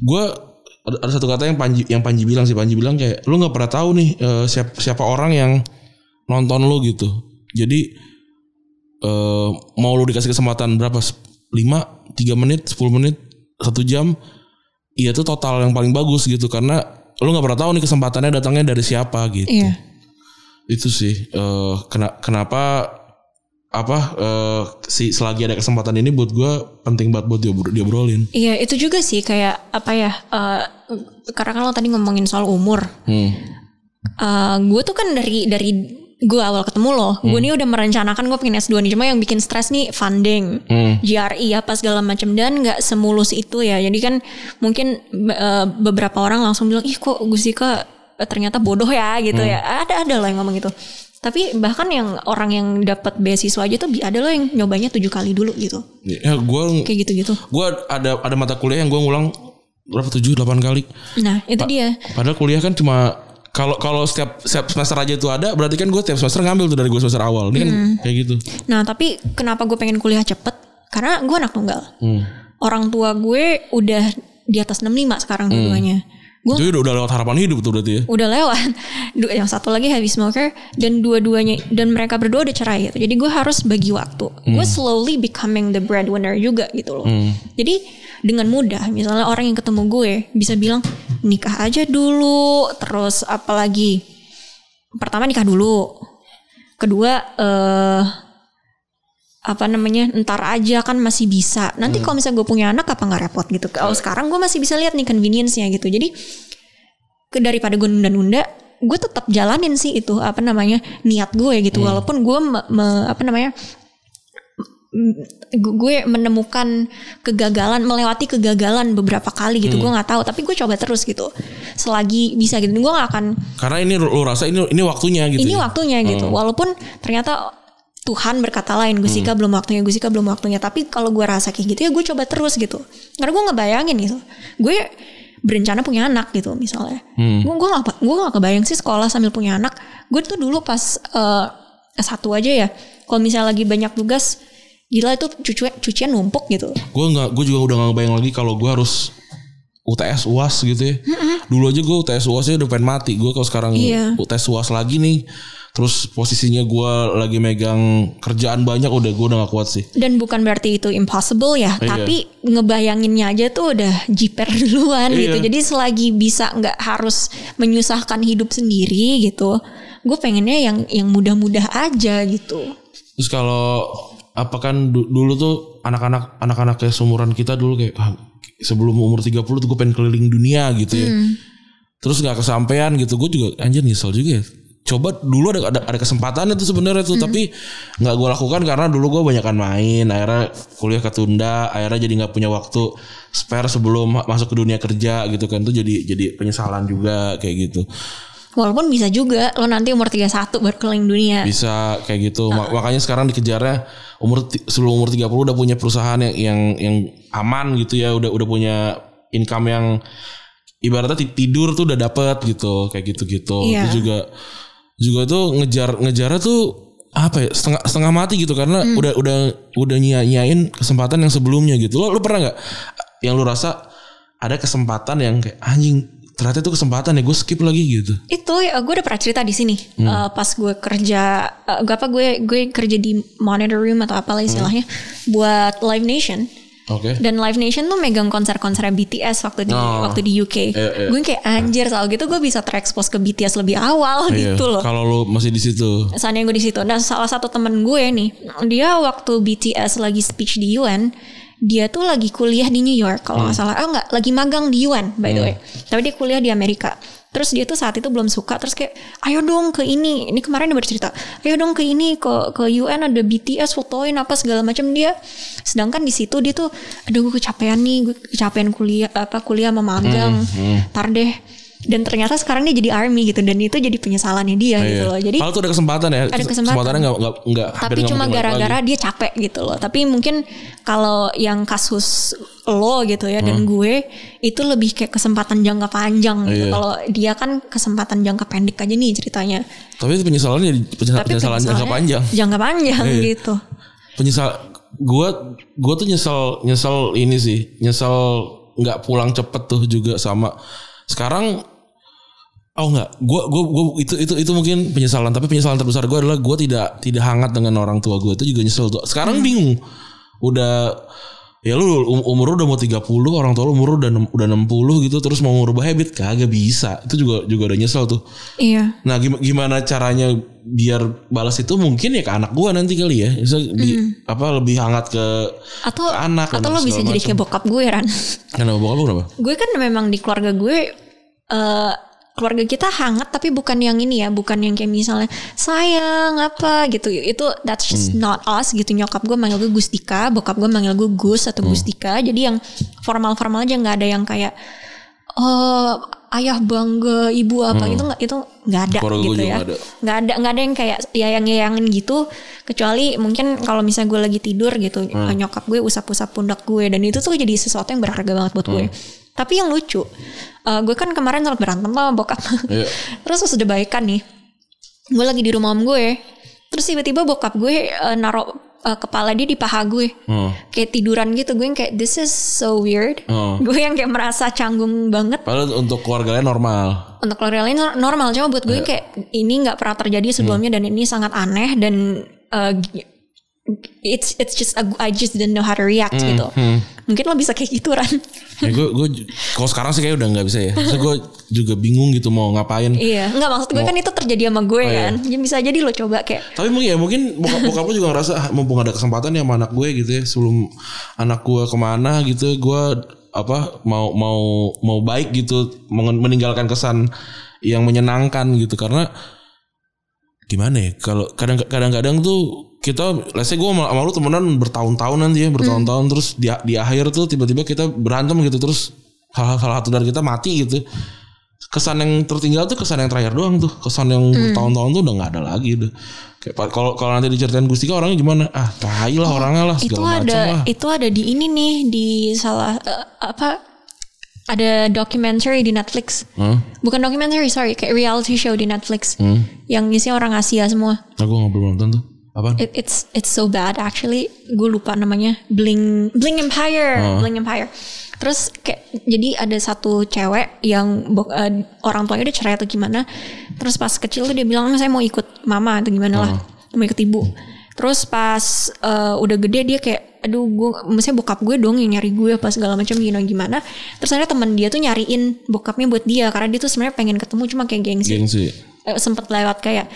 Gue ada, ada satu kata yang Panji yang Panji bilang sih Panji bilang kayak lu nggak pernah tahu nih eh, siapa siapa orang yang nonton lu gitu. Jadi eh mau lu dikasih kesempatan berapa? 5, 3 menit, 10 menit, satu jam. Iya itu total yang paling bagus gitu karena lu nggak pernah tahu nih kesempatannya datangnya dari siapa gitu Iya. itu sih eh kena, kenapa apa eh si selagi ada kesempatan ini buat gue penting banget buat diobro- diobrolin. Iya itu juga sih kayak apa ya? eh, karena kan lo tadi ngomongin soal umur. Hmm. Eh, gue tuh kan dari dari gue awal ketemu lo, gue nih udah merencanakan gue pengen S2 nih. Cuma yang bikin stres nih funding, Hmm. GRE apa segala macam dan nggak semulus itu ya. Jadi kan mungkin eh, beberapa orang langsung bilang, ih kok Gusika ternyata bodoh ya gitu ya. Ada ada lah yang ngomong gitu. Tapi bahkan yang orang yang dapat beasiswa aja tuh ada loh yang nyobanya tujuh kali dulu gitu. Ya gue Kayak gitu-gitu. gue ada ada mata kuliah yang gue ngulang berapa tujuh delapan kali. Nah itu dia. Padahal kuliah kan cuma kalau kalau setiap, setiap semester aja itu ada berarti kan gue setiap semester ngambil tuh dari gue semester awal. Ini kan kayak gitu. Nah tapi kenapa gue pengen kuliah cepet? Karena gue anak tunggal. Hmm. Orang tua gue udah di atas 65 sekarang dua-duanya. Gue Itu udah, udah lewat harapan hidup tuh berarti ya. udah lewat. Yang satu lagi heavy smoker dan dua-duanya dan mereka berdua udah cerai gitu. Jadi gue harus bagi waktu. Gue slowly becoming the breadwinner juga gitu loh. Jadi dengan mudah misalnya orang yang ketemu gue bisa bilang nikah aja dulu, terus apalagi pertama nikah dulu. Kedua eh apa namanya ntar aja kan masih bisa. Nanti kalau misalnya gue punya anak apa nggak repot gitu? Kalau sekarang gue masih bisa lihat nih convenience-nya gitu. Jadi ke daripada gue nunda-nunda gue tetap jalanin sih itu apa namanya niat gue gitu. Walaupun gue me- me- apa namanya gue menemukan kegagalan melewati kegagalan beberapa kali gitu. Gue nggak tahu tapi gue coba terus gitu. Selagi bisa gitu. Gue nggak akan Karena ini lu rasa ini ini waktunya gitu. ini ya? waktunya gitu. Walaupun ternyata Tuhan berkata lain Gusika belum waktunya Gusika belum waktunya. Tapi kalau gue rasa kayak gitu ya gue coba terus gitu. Karena gue nggak bayangin gitu gue berencana punya anak gitu misalnya. Gue gue nggak gue nggak kebayang sih sekolah sambil punya anak. Gue tuh dulu pas eh, S1 aja ya kalau misalnya lagi banyak tugas gila itu cuci cucian numpuk gitu. Gue nggak gue juga udah nggak bayang lagi kalau gue harus UTS UAS gitu ya. Dulu aja gue UTS UASnya udah pengen mati. Gue kalau sekarang Iya. UTS UAS lagi nih terus posisinya gue lagi megang kerjaan banyak udah gue udah gak kuat sih. Dan bukan berarti itu impossible ya Iya. tapi ngebayanginnya aja tuh udah jiper duluan Iya. gitu jadi selagi bisa nggak harus menyusahkan hidup sendiri gitu gue pengennya yang yang mudah-mudah aja gitu. Terus kalau apa kan du- dulu tuh anak-anak anak-anak kayak seumuran kita dulu kayak "Ah, sebelum umur 30 tuh gue pengen keliling dunia gitu ya. Terus nggak kesampaian gitu gue juga anjir nyesel juga ya coba dulu ada ada, ada kesempatannya tuh sebenarnya tuh tapi nggak gue lakukan karena dulu gue banyakan main akhirnya kuliah ketunda akhirnya jadi nggak punya waktu spare sebelum ma- masuk ke dunia kerja gitu kan tuh jadi jadi penyesalan juga kayak gitu. Walaupun bisa juga lo nanti umur 31 baru keliling dunia. Bisa kayak gitu. Ma- makanya sekarang dikejarnya umur sebelum umur 30 udah punya perusahaan yang yang yang aman gitu ya udah udah punya income yang ibaratnya ti- tidur tuh udah dapet gitu kayak gitu-gitu. Iya. itu juga juga tuh ngejar ngejarnya tuh apa ya setengah setengah mati gitu karena udah udah udah nyia- nyain kesempatan yang sebelumnya gitu. Lo lu pernah nggak yang lu rasa ada kesempatan yang kayak anjing ternyata itu kesempatan ya gue skip lagi gitu? Itu ya gue udah pernah cerita di sini. Eh, pas gue kerja eh, gue apa gue gue kerja di monitor room atau apalah istilahnya buat Live Nation oke Dan Live Nation tuh megang konser-konser BTS waktu di Oh. waktu di UK. Iya, iya. Gue kayak anjir soal gitu gue bisa terekspos ke BTS lebih awal Iya, gitu loh. kalau lu masih di situ Seandainya gue di situ. Nah, salah satu temen gue nih, dia waktu BTS lagi speech di UN, dia tuh lagi kuliah di New York kalau nggak salah. Oh enggak, lagi magang di UN by the way. Tapi dia kuliah di Amerika. Terus dia tuh saat itu belum suka terus kayak ayo dong ke ini. Ini kemarin dia bercerita. Ayo dong ke ini ke ke UN ada BTS fotoin apa segala macam dia. Sedangkan di situ dia tuh aduh gue kecapean nih, gue kecapean kuliah apa kuliah sama magang. Tar deh. Dan ternyata sekarang dia jadi army gitu dan itu jadi penyesalannya dia gitu loh. Jadi Padahal tuh ada kesempatan ya. Ada kesempatan. Kesempatannya nggak nggak nggak. hampir tapi cuma gara-gara dia capek gitu loh. Tapi mungkin kalau yang kasus lo gitu ya Hmm. dan gue itu lebih kayak kesempatan jangka panjang gitu. Iya. Kalau dia kan kesempatan jangka pendek aja nih ceritanya. Tapi itu penyesalannya jadi penyesal- Tapi penyesalan jangka panjang. Jangka panjang Iya. gitu. Penyesal gue gue tuh nyesel nyesel ini sih nyesel nggak pulang cepet tuh juga sama sekarang oh nggak gue gue gue itu itu itu mungkin penyesalan. Tapi penyesalan terbesar gue adalah gue tidak tidak hangat dengan orang tua gue itu juga nyesel tuh. Sekarang bingung. Udah ya lu um- umur lu udah mau 30 orang tua lu umur lu udah udah 60 gitu terus mau ngubah habit kagak bisa. Itu juga juga udah nyesel tuh. Iya. Nah gim- gimana caranya biar balas itu mungkin ya ke anak gua nanti kali ya. Bisa di- apa lebih hangat ke Atau ke anak atau lo bisa jadi kayak bokap gue Ran. Kenapa? Bokap lu kenapa? gue kan memang di keluarga gue eh keluarga kita hangat tapi bukan yang ini ya, bukan yang kayak misalnya sayang apa? gitu. Itu that's just not us gitu. Nyokap gue manggil gue Gustika, bokap gue manggil gue Gus atau Gustika. Jadi yang formal-formal aja nggak ada yang kayak oh ayah bangga ibu apa? Itu nggak itu nggak ada Keluarga gitu ya. nggak ada. nggak ada yang kayak yayang yayangin gitu. Kecuali mungkin kalau misalnya gue lagi tidur gitu nyokap gue usap-usap pundak gue. Dan itu tuh jadi sesuatu yang berharga banget buat gue tapi yang lucu eh, gue kan kemarin sempat berantem sama bokap Iya. terus pas udah baikan nih gue lagi di rumah om gue terus tiba-tiba bokap gue eh, naruh eh, kepala dia di paha gue Hmm. kayak tiduran gitu gue yang kayak this is so weird Hmm. gue yang kayak merasa canggung banget Padahal untuk keluarganya normal. untuk keluarga lain nor- normal cuma buat gue kayak ini nggak pernah terjadi sebelumnya dan ini sangat aneh dan uh, it's it's just I just didn't know how to react gitu. Mungkin lo bisa kayak gitu Ran. Ya gue gue kalau sekarang sih kayak udah nggak bisa ya. Terus gue juga bingung gitu mau ngapain. iya. Nggak maksud gue kan itu terjadi sama gue kan. Jadi bisa jadi lo coba kayak Tapi mungkin ya mungkin bokap, bokap juga ngerasa ah, mumpung ada kesempatan ya sama anak gue gitu ya. Sebelum anak gue ke mana gitu gue apa mau mau mau baik gitu. Meninggalkan kesan yang menyenangkan gitu. Karena gimana ya kalau kadang kadang-kadang tuh kita let's say gue sama, sama lu temenan bertahun-tahun nanti ya bertahun-tahun terus di di akhir tuh tiba-tiba kita berantem gitu terus hal-hal salah satu dari kita mati gitu. Kesan yang tertinggal tuh kesan yang terakhir doang tuh kesan yang bertahun-tahun tuh udah nggak ada lagi udah. Kayak kalau kalau nanti diceritain Gustika orangnya gimana? Ah tai lah orangnya lah itu segala macam ada lah. itu ada di ini nih di salah eh, apa ada documentary di Netflix. Hah? bukan documentary sorry kayak reality show di Netflix. Hmm? yang isinya orang Asia semua. Aku nggak belum nonton tuh apa It, it's it's so bad actually. Gue lupa namanya. Bling Bling Empire. Bling Empire. Terus kayak jadi ada satu cewek yang eh, orang tuanya udah cerai atau gimana. Terus pas kecil tuh dia bilang saya mau ikut mama atau gimana lah. Mau ikut ibu. Terus pas eh, udah gede dia kayak aduh gue mestinya bokap gue dong yang nyari gue apa segala macam gimana gimana terus akhirnya teman dia tuh nyariin bokapnya buat dia karena dia tuh sebenarnya pengen ketemu cuma kayak gengsi gengsi eh, sempat lewat kayak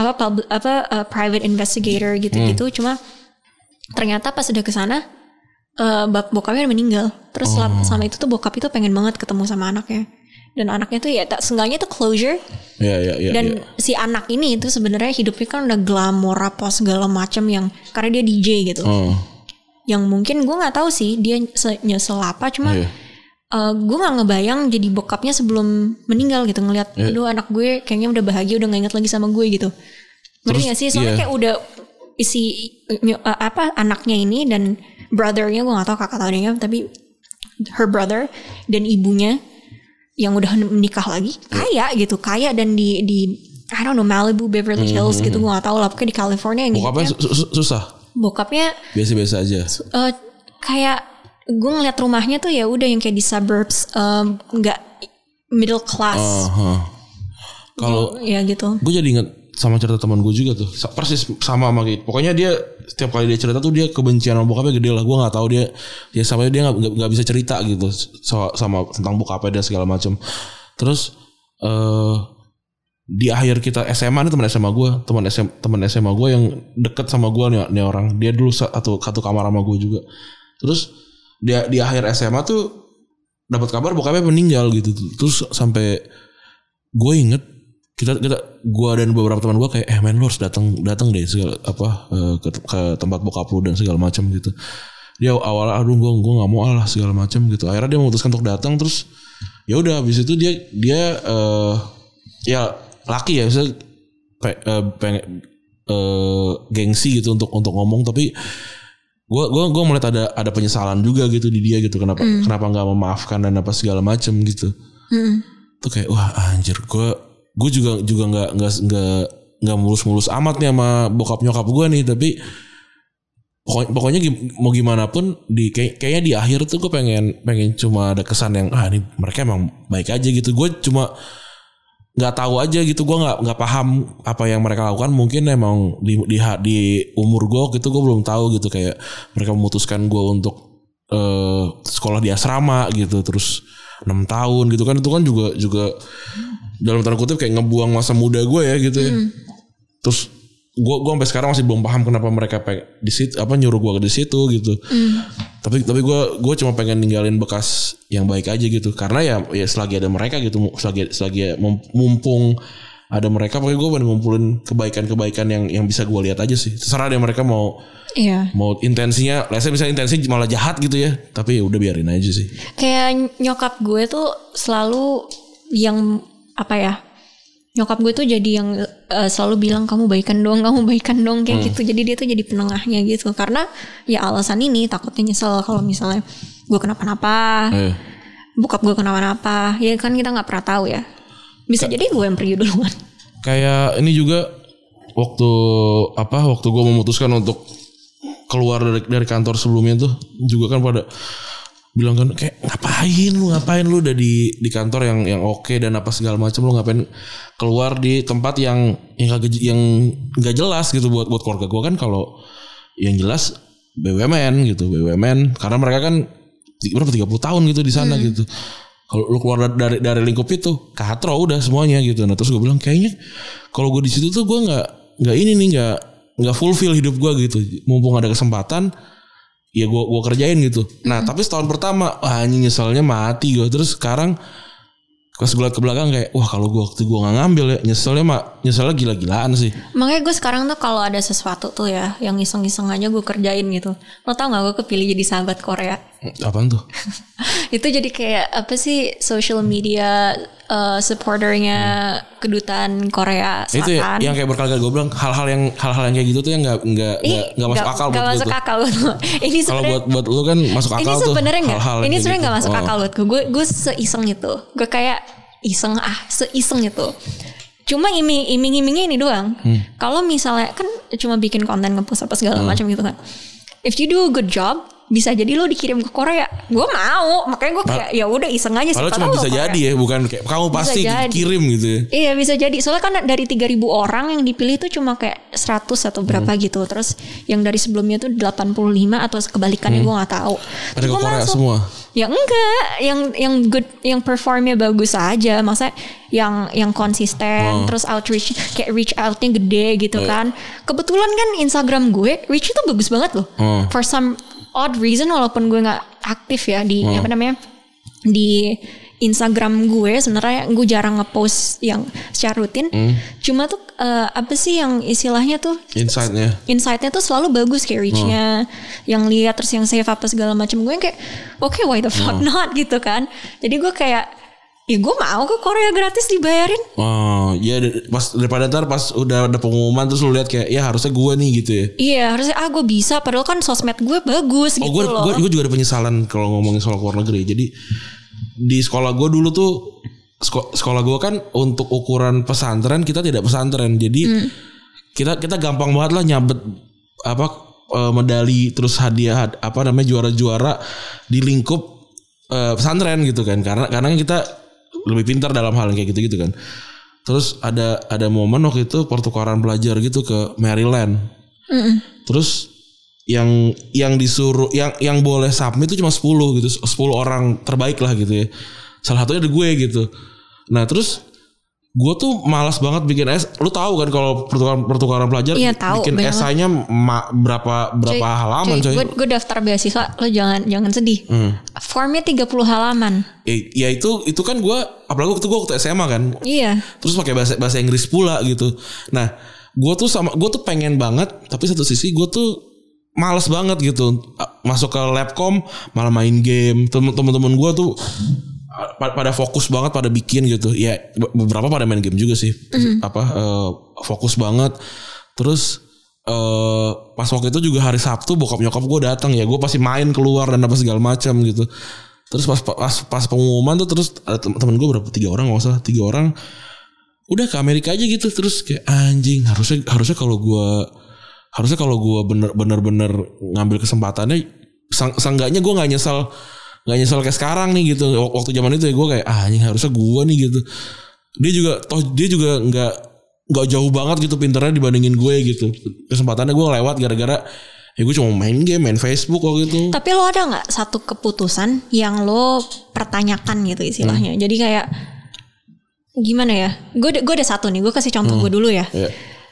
apa pub- apa eh, private investigator gitu-gitu. Cuma ternyata pas udah ke sana bap bokapnya udah meninggal. Terus selama, selama itu tuh bokap itu pengen banget ketemu sama anaknya. Dan anaknya tuh ya tak seenggaknya tuh closure. Ya ya ya dan ya. si anak ini itu sebenarnya hidupnya kan udah glamor apa segala macam yang karena dia DJ gitu. Oh, yang mungkin gue nggak tahu sih dia se- nyesel apa cuma iya. Eh, gue nggak ngebayang jadi bokapnya sebelum meninggal gitu ngelihat Iya. aduh anak gue kayaknya udah bahagia udah nggak inget lagi sama gue gitu. Ngerti Terus, gak sih? Soalnya iya. kayak udah isi eh, apa anaknya ini dan brothernya gue nggak tahu kakak tau adanya tapi her brother dan ibunya yang udah menikah lagi kaya gitu kaya dan di di I don't know Malibu Beverly Hills gitu gue gak tahu lah pokoknya di California yang Hmm, bokapnya gitu su- su- susah? Bokapnya biasa-biasa aja? Eh, kayak gue ngeliat rumahnya tuh ya udah yang kayak di suburbs nggak middle class. Aha. kalau ya gitu. gue jadi inget sama cerita teman gue juga tuh. Persis sama sama gitu. Pokoknya dia setiap kali dia cerita tuh dia kebencian sama bokapnya gede lah. Gue nggak tahu dia dia sampai dia nggak bisa cerita gitu. So- sama tentang bokapnya dan segala macam terus eh di akhir kita SMA nih teman SMA gue teman SMA teman SMA gue yang deket sama gue nih, nih orang. Dia dulu satu satu kamar sama gue juga. Terus dia di akhir SMA tuh dapat kabar bokapnya meninggal gitu. Terus sampai gue inget kita kita gua dan beberapa teman gua kayak eh men lu harus datang datang deh segala apa eh, ke, ke tempat bokap lu dan segala macam gitu. Dia awalnya aduh gua gua nggak mau ah lah segala macam gitu. Akhirnya dia memutuskan untuk datang terus ya udah habis itu dia dia eh ya laki ya bisa pengen eh, gengsi gitu untuk untuk ngomong tapi gua gua gua melihat ada ada penyesalan juga gitu di dia gitu. Kenapa kenapa nggak memaafkan dan apa segala macam gitu. Mm. tuh kayak wah anjir gue gue juga juga nggak nggak nggak nggak mulus-mulus amat nih sama bokap nyokap gue nih. Tapi pokoknya, pokoknya mau gimana pun di kayak kayaknya di akhir tuh gue pengen pengen cuma ada kesan yang ah ini mereka emang baik aja gitu. Gue cuma nggak tahu aja gitu gue nggak nggak paham apa yang mereka lakukan. Mungkin emang di di, di umur gue gitu gue belum tahu gitu kayak mereka memutuskan gue untuk eh, sekolah di asrama gitu terus enam tahun gitu kan. Itu kan juga juga dalam tanda kutip kayak ngebuang masa muda gue ya gitu ya. Terus gue gue sampai sekarang masih belum paham kenapa mereka pengen di situ apa nyuruh gue di situ gitu. Tapi tapi gue gue cuma pengen ninggalin bekas yang baik aja gitu. Karena ya ya selagi ada mereka gitu. Selagi selagi mum- mumpung ada mereka pokoknya gue pengen ngumpulin kebaikan-kebaikan yang yang bisa gue lihat aja sih. Terserah deh mereka mau Iya. mau intensinya let's say misalnya intensi malah jahat gitu ya. Tapi ya udah biarin aja sih. Kayak nyokap gue tuh selalu yang apa ya? Nyokap gue tuh jadi yang eh, selalu bilang kamu baikan dong, kamu baikan dong kayak gitu. Jadi dia tuh jadi penengahnya gitu. Karena ya alasan ini takutnya nyesel kalau misalnya gue kenapa-napa, Eh. bokap gue kenapa-napa. Ya kan kita nggak pernah tahu ya. Bisa jadi gue yang pergi duluan. kayak ini juga waktu apa waktu gue memutuskan untuk keluar dari, dari kantor sebelumnya tuh juga kan pada bilang kan kayak ngapain lu? Ngapain lu udah di di kantor yang yang oke dan apa segala macam lu ngapain keluar di tempat yang yang kagak yang nggak jelas gitu buat buat keluarga gue kan kalau yang jelas BUMN gitu BUMN karena mereka kan berapa 30 tahun gitu di sana gitu. Kalau lu keluar dari dari lingkup itu katro udah semuanya gitu. Nah terus gue bilang kayaknya kalau gue di situ tuh gue nggak nggak ini nih nggak nggak fulfill hidup gue gitu. Mumpung ada kesempatan ya gue gua kerjain gitu. Nah tapi setahun pertama wah anjing nyeselnya mati gue terus sekarang pas gue liat ke belakang kayak wah kalau gue waktu gue nggak ngambil ya nyeselnya mak nyeselnya gila-gilaan sih. Makanya gue sekarang tuh kalau ada sesuatu tuh ya yang iseng-iseng aja gue kerjain gitu. Lo tau gak gue kepilih jadi sahabat Korea? apaan tuh? Itu jadi kayak apa sih social media uh, supporternya kedutaan Korea itu ya Selatan. yang kayak berkali-kali gue bilang hal-hal yang hal-hal yang kayak gitu tuh yang nggak nggak nggak masuk akal nggak buat masuk tuh akal gue. Ini kalau buat buat lu kan masuk akal ini tuh sebenarnya nggak hal-hal ini kayak sebenarnya nggak gitu. masuk Oh. akal buat gue gue gue seiseng itu gue kayak iseng ah seiseng itu cuma iming iming imingnya ini doang Hmm. kalau misalnya kan cuma bikin konten ngepost apa segala macam gitu kan if you do a good job bisa jadi lo dikirim ke Korea gue mau makanya gue kayak ya udah iseng aja siapa cuma bisa Korea. jadi ya, bukan kayak kamu pasti jadi. kirim gitu. ya. Iya bisa jadi Soalnya kan dari 3000 orang yang dipilih itu cuma kayak 100 atau berapa Hmm. gitu Terus yang dari sebelumnya tuh 85 atau kebalikannya gue gak tahu Hmm. Pada ke Korea masuk. semua. Ya enggak Yang yang good Yang performnya bagus aja Maksudnya yang yang konsisten Terus outreach Kayak reach outnya gede gitu kan Kebetulan kan Instagram gue Reach itu bagus banget loh Hmm. For some odd reason Walaupun gue gak aktif ya Di apa namanya Di Instagram gue sebenarnya gue jarang ngepost yang secara rutin. Cuma tuh eh, apa sih yang istilahnya tuh? Insight-nya. insight-nya tuh selalu bagus kayak reach-nya, yang lihat terus yang save apa segala macam. Gue kayak oke why the fuck not? gitu kan. Jadi gue kayak ya gue mau ke Korea gratis dibayarin. Oh, ya pas daripada ntar pas udah ada pengumuman terus lu lihat kayak ya harusnya gua nih gitu ya. Iya harusnya ah gue bisa padahal kan sosmed gue bagus Oh, gitu gue loh. gue juga ada penyesalan kalau ngomongin soal luar negeri. Jadi di sekolah gue dulu tuh seko- sekolah gue kan untuk ukuran pesantren kita tidak pesantren. Jadi kita kita gampang banget lah nyabet apa eh, medali terus hadiah had- apa namanya juara-juara di lingkup eh, pesantren gitu kan. Karena karena kita lebih pintar dalam hal yang kayak gitu-gitu kan. Terus ada ada momen waktu itu pertukaran belajar gitu ke Maryland. Terus yang yang disuruh yang yang boleh submit itu cuma 10 gitu 10 orang terbaik lah gitu ya salah satunya ada gue gitu nah terus gue tuh malas banget bikin es lu tahu kan kalau pertukaran pertukaran pelajar Iya, tahu, bikin esainya ma- berapa berapa halaman coy, Gue, gue daftar beasiswa lo jangan jangan sedih. Hmm. Formnya 30 halaman. ya, ya itu itu kan gue apalagi waktu gue waktu SMA kan Iya. terus pakai bahasa bahasa Inggris pula gitu. Nah, gue tuh sama gue tuh pengen banget, tapi satu sisi gue tuh males banget gitu masuk ke labcom malah main game. Temen-temen gue tuh pada fokus banget pada bikin gitu. Ya be- beberapa pada main game juga sih. Apa eh, fokus banget. Terus eh pas waktu itu juga hari Sabtu bokap nyokap gue datang ya gue pasti main keluar dan apa segala macam gitu terus pas pas pas pengumuman tuh terus ada tem- temen gue berapa tiga orang nggak usah tiga orang udah ke Amerika aja gitu terus kayak anjing harusnya harusnya kalau gue harusnya kalau gue bener bener bener ngambil kesempatannya sang, seenggaknya gue nggak nyesal nggak nyesal kayak sekarang nih gitu waktu zaman itu ya gue kayak ah ini harusnya gue nih gitu dia juga toh dia juga nggak nggak jauh banget gitu pinternya dibandingin gue gitu kesempatannya gue lewat gara-gara ya gue cuma main game main Facebook waktu itu Tapi lo ada nggak satu keputusan yang lo pertanyakan gitu istilahnya? Hmm. Jadi kayak gimana ya? Gue gue ada satu nih. Gue kasih contoh gue dulu ya. ya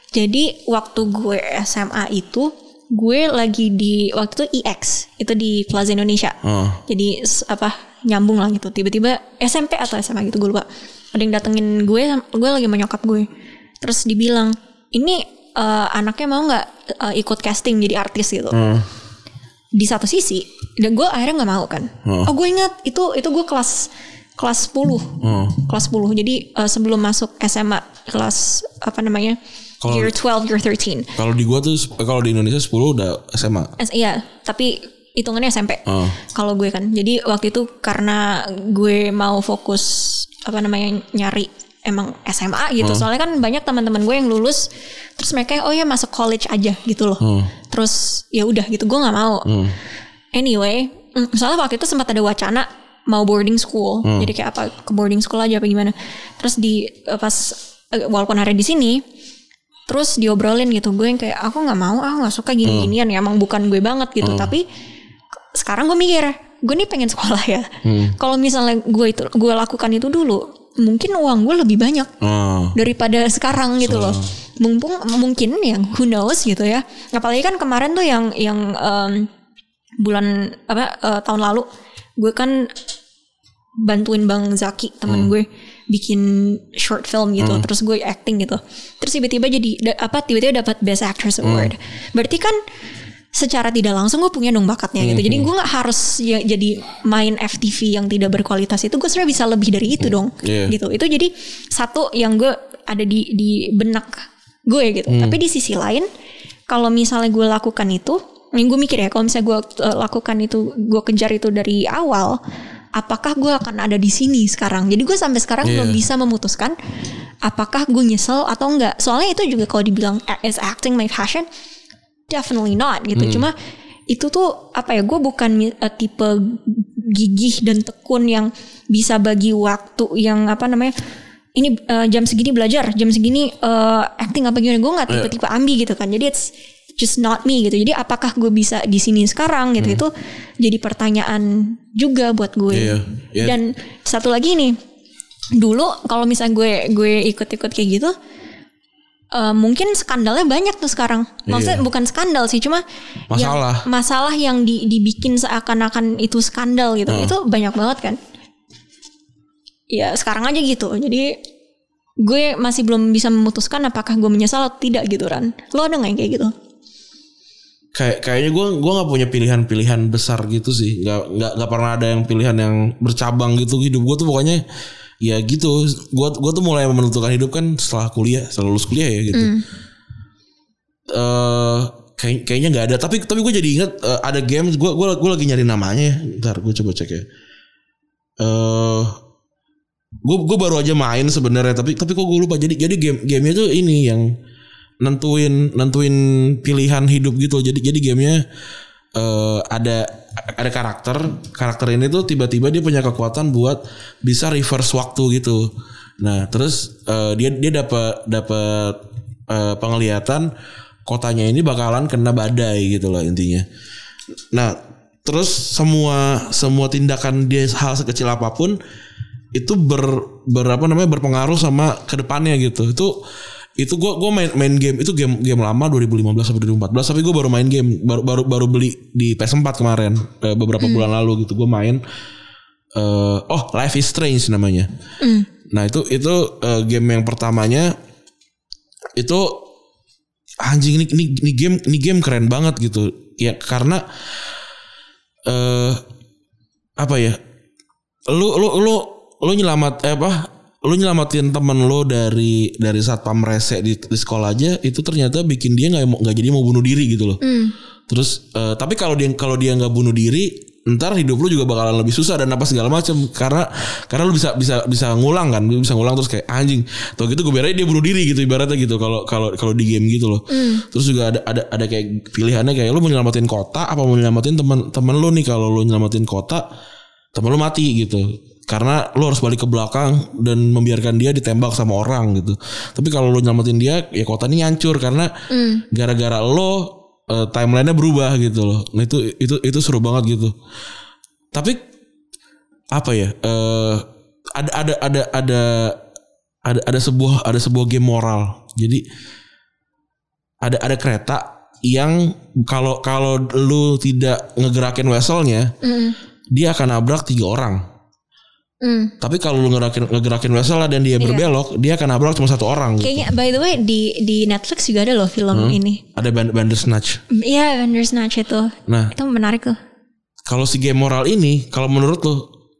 Jadi waktu gue SMA itu gue lagi di waktu itu EX itu di Plaza Indonesia. Ah. Jadi apa nyambung lah gitu. Tiba-tiba SMP atau SMA gitu gue lupa. Ada yang datengin gue, gue lagi sama nyokap gue. Terus dibilang ini eh, anaknya mau nggak eh, ikut casting jadi artis gitu Hmm. di satu sisi dan gue akhirnya nggak mau kan Hmm. oh gue ingat itu itu gue kelas kelas 10 Hmm. kelas 10 jadi eh, sebelum masuk SMA kelas apa namanya Kalau- year 12 year 13 kalau di gue tuh kalau di Indonesia 10 udah SMA S- iya tapi hitungannya SMP Ah. kalau gue kan jadi waktu itu karena gue mau fokus apa namanya nyari emang SMA gitu soalnya kan banyak teman-teman gue yang lulus terus mereka oh ya masuk college aja gitu loh Hmm. terus ya udah gitu gue nggak mau Hmm. Anyway, mm, soalnya waktu itu sempat ada wacana mau boarding school. Jadi kayak apa ke boarding school aja apa gimana. Terus di eh, pas eh, walaupun hari di sini terus diobrolin gitu. Gue yang kayak aku nggak mau aku nggak suka gini-ginian ya emang bukan gue banget gitu. Tapi k- sekarang gue mikir gue nih pengen sekolah ya. Kalau misalnya gue itu gue lakukan itu dulu mungkin uang gue lebih banyak Ah. daripada sekarang gitu loh. Mumpung mungkin yang who knows gitu ya. Apalagi kan kemarin tuh yang yang em, bulan apa eh, tahun lalu gue kan bantuin Bang Zaki temen gue bikin short film gitu terus gue acting gitu. Terus tiba-tiba jadi apa tiba-tiba dapat best actress award. Berarti kan secara tidak langsung gue punya dong bakatnya gitu. Jadi gue nggak harus ya, jadi main FTV yang tidak berkualitas itu gue sebenarnya bisa lebih dari itu dong Iya. gitu. Itu jadi satu yang gue ada di di benak gue gitu. Tapi di sisi lain kalau misalnya gue lakukan itu yang gue mikir ya kalau misalnya gue uh, lakukan itu gue kejar itu dari awal apakah gue akan ada di sini sekarang? Jadi gue sampai sekarang Iya. belum bisa memutuskan apakah gue nyesel atau enggak. Soalnya itu juga kalau dibilang is acting my passion definitely not gitu. Cuma itu tuh apa ya gue bukan eh, tipe gigih dan tekun yang bisa bagi waktu yang apa namanya ini eh, jam segini belajar jam segini eh, acting apa gimana. Gue nggak tipe-tipe ambi gitu kan. Jadi it's just not me gitu jadi apakah gue bisa di sini sekarang gitu itu jadi pertanyaan juga buat gue Iya, iya. dan satu lagi nih dulu kalau misalnya gue gue ikut-ikut kayak gitu eh, mungkin skandalnya banyak tuh sekarang. Maksudnya Iya. bukan skandal sih, cuma yang- Masalah. masalah yang di- dibikin seakan-akan itu skandal gitu. Itu banyak banget kan. Ya sekarang aja gitu. Jadi gue masih belum bisa memutuskan apakah gue menyesal atau tidak gitu Ran. Lo ada nggak yang kayak gitu? Kayak kayaknya gue gua nggak punya pilihan-pilihan besar gitu sih. Nggak nggak nggak pernah ada yang pilihan yang bercabang gitu. Hidup gue tuh pokoknya ya gitu. Gue gua tuh mulai menentukan hidup kan setelah kuliah setelah lulus kuliah ya gitu. Eh kayak kayaknya nggak ada. Tapi tapi gue jadi inget eh, ada games. Gue gua gua lagi nyari namanya ya. ntar gue coba cek ya. Eh gue gue baru aja main sebenarnya. Tapi tapi kok gue lupa. Jadi jadi game gamenya tuh ini yang nentuin nentuin pilihan hidup gitu. Jadi jadi gamenya eh ada ada karakter. Karakter ini tuh tiba-tiba dia punya kekuatan buat bisa reverse waktu gitu. Nah terus eh, dia dia dapat dapat eh, penglihatan kotanya ini bakalan kena badai gitu lah intinya. Nah terus semua semua tindakan dia hal sekecil apa pun itu ber, ber apa namanya berpengaruh sama ke depannya gitu. Itu itu gue gua main main game itu game game lama 2015 sampai 2014 tapi gue baru main game baru baru baru beli di PS4 kemarin eh, beberapa bulan lalu gitu. Gue main eh oh Life is Strange namanya. Nah itu itu eh, game yang pertamanya itu anjing ini ini, ini game ini game keren banget gitu. Ya karena eh apa ya lu lu lu lu nyelamat eh apa lu nyelamatin temen lu dari dari satpam rese di, di sekolah aja itu ternyata bikin dia nggak nggak jadi mau bunuh diri gitu loh. Terus eh, tapi kalau dia kalau dia nggak bunuh diri ntar hidup lu juga bakalan lebih susah dan apa segala macam karena karena lu bisa bisa bisa ngulang kan lu bisa ngulang terus kayak anjing atau gitu gue biarin dia bunuh diri gitu ibaratnya gitu kalau kalau kalau di game gitu loh. Terus juga ada ada ada kayak pilihannya kayak lu mau nyelamatin kota apa mau nyelamatin teman teman lu nih? Kalau lu nyelamatin kota teman lu mati gitu karena lu harus balik ke belakang dan membiarkan dia ditembak sama orang gitu. Tapi kalau lu nyelamatin dia ya kota ini hancur karena gara-gara lo eh, timelinenya berubah gitu loh. Nah itu itu itu seru banget gitu. Tapi apa ya eh ada ada ada ada ada ada sebuah ada sebuah game moral. Jadi ada ada kereta yang kalau kalau lu tidak ngegerakin vesselnya Mm. dia akan nabrak tiga orang Mm. tapi kalau lu ngegerakin ngegerakin vesselnya dan dia berbelok dia akan nabrak cuma satu orang gitu. Kayaknya by the way di di Netflix juga ada loh film ini. ada Band- Bandersnatch Iya, Bandersnatch itu. nah Itu menarik tuh. kalau si game moral ini kalau menurut lu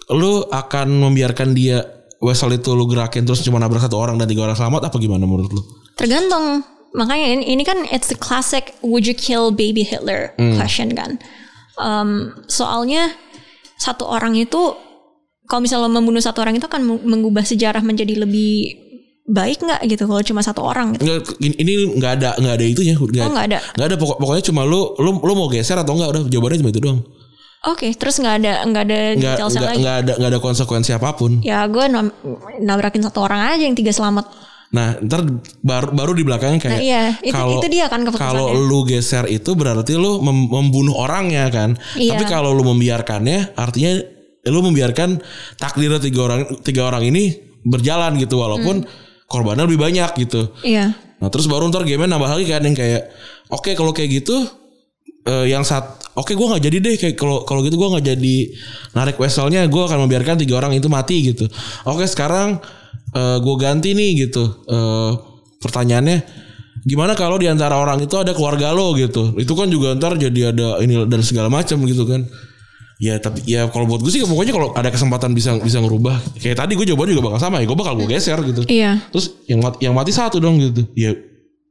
lu akan membiarkan dia vessel itu lu gerakin terus cuma nabrak satu orang dan tiga orang selamat apa gimana menurut lu Tergantung. Makanya ini, ini kan it's the classic would you kill baby Hitler question kan. Um, soalnya satu orang itu kalau misalnya membunuh satu orang itu akan meng- mengubah sejarah menjadi lebih baik nggak gitu kalau cuma satu orang gitu. Nggak, ini nggak ada nggak ada itunya nggak Oh nggak ada. nggak ada pokok, pokoknya cuma lu lu lu mau geser atau enggak udah jawabannya cuma itu doang Oke, terus nggak ada nggak ada nggak nggak lagi. nggak ada nggak ada konsekuensi apa pun Ya gue nabrakin satu orang aja yang tiga selamat. nah ntar baru baru di belakangnya kayak Nah, iya, itu- kalau itu dia kan kalau lu geser itu berarti lu mem- membunuh orangnya kan Iya. tapi kalau lu membiarkannya artinya lu membiarkan takdir tiga orang tiga orang ini berjalan gitu walaupun Hmm. korbannya lebih banyak gitu Iya. Nah terus baru ntar game nambah lagi kan yang kayak oke kalau kayak gitu eh, yang saat oke gue nggak jadi deh kayak kalau kalau gitu gue nggak jadi narik vesselnya gue akan membiarkan tiga orang itu mati gitu. Oke sekarang gue ganti nih gitu Eh, pertanyaannya gimana kalau di antara orang itu ada keluarga lo gitu itu kan juga ntar jadi ada ini dan segala macam gitu kan ya tapi ya kalau buat gue sih pokoknya kalau ada kesempatan bisa bisa ngerubah kayak tadi gue jawabannya juga bakal sama ya gue bakal gue geser gitu Iya. Terus yang mati, yang mati satu dong gitu. Ya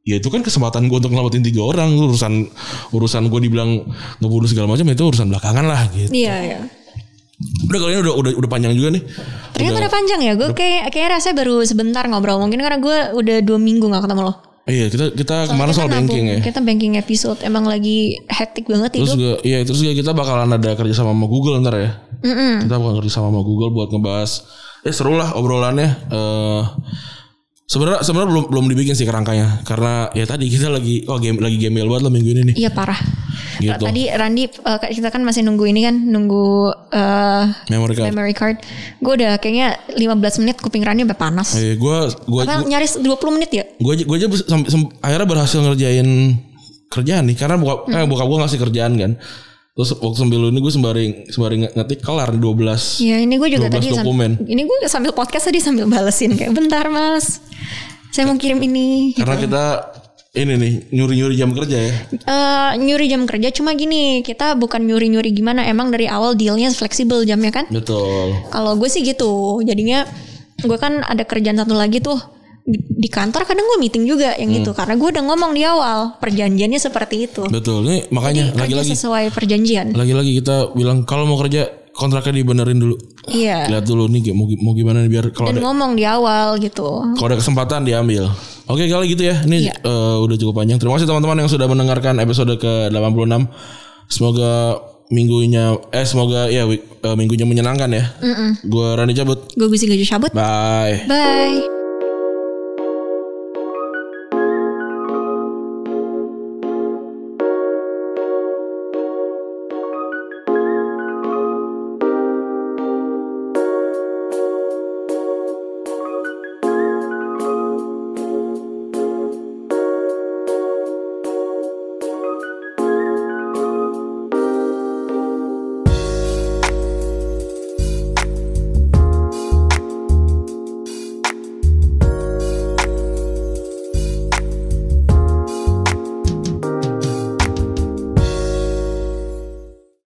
ya itu kan kesempatan gue untuk ngelamatin tiga orang urusan urusan gue dibilang ngebunuh segala macam itu urusan belakangan lah gitu. Iya, iya. Udah kali ini udah udah udah panjang juga nih. Ternyata udah panjang ya. Gue kayak kayak rasanya baru sebentar ngobrol. Mungkin karena gue udah dua minggu gak ketemu lo. Iya kita kita kemarin soal Kita banking nabung- ya. Kita banking episode emang lagi hektik banget Terus hidup. juga iya terus juga kita bakalan ada kerja sama sama Google ntar ya. Kita bakal kerja sama sama Google buat ngebahas eh seru lah obrolannya. Eh sebenarnya sebenarnya belum belum dibikin sih kerangkanya karena ya tadi kita lagi oh game lagi gembel banget lah minggu ini nih. Iya parah. Gitu. Tadi Randi eh, kita kan masih nunggu ini kan nunggu eh, Memory card. memory card. Gue udah kayaknya 15 menit kuping Randi sampai panas. Eh, gue gue nyaris 20 menit ya? gue aja gue aja sampai- akhirnya berhasil ngerjain kerjaan nih karena buka eh, bokap gue ngasih kerjaan kan terus waktu sambil ini gue sembari sembari nge- ngetik kelar di 12 Iya ini gue juga 12 tadi dokumen. ini gue sambil podcast tadi sambil balesin kayak bentar mas, saya mau kirim ini. karena kita ini nih nyuri nyuri jam kerja ya Eh, nyuri jam kerja cuma gini kita bukan nyuri nyuri gimana emang dari awal dealnya fleksibel jamnya kan? betul Kalau gue sih gitu jadinya gue kan ada kerjaan satu lagi tuh di, kantor kadang gue meeting juga yang Hmm. itu karena gue udah ngomong di awal perjanjiannya seperti itu. betul ini makanya lagi-lagi sesuai perjanjian. lagi-lagi kita bilang kalau mau kerja kontraknya dibenerin dulu Iya. lihat dulu nih mau mau gimana nih biar kalau Dan ada ngomong di awal gitu. kalau ada kesempatan diambil. Oke kali gitu ya. Ini Iya. eh, udah cukup panjang. Terima kasih teman-teman yang sudah mendengarkan episode ke-86. Semoga minggunya eh semoga ya week- eh, minggunya menyenangkan ya. Gue Rani cabut. Gue bisa gajah cabut. Bye. Bye.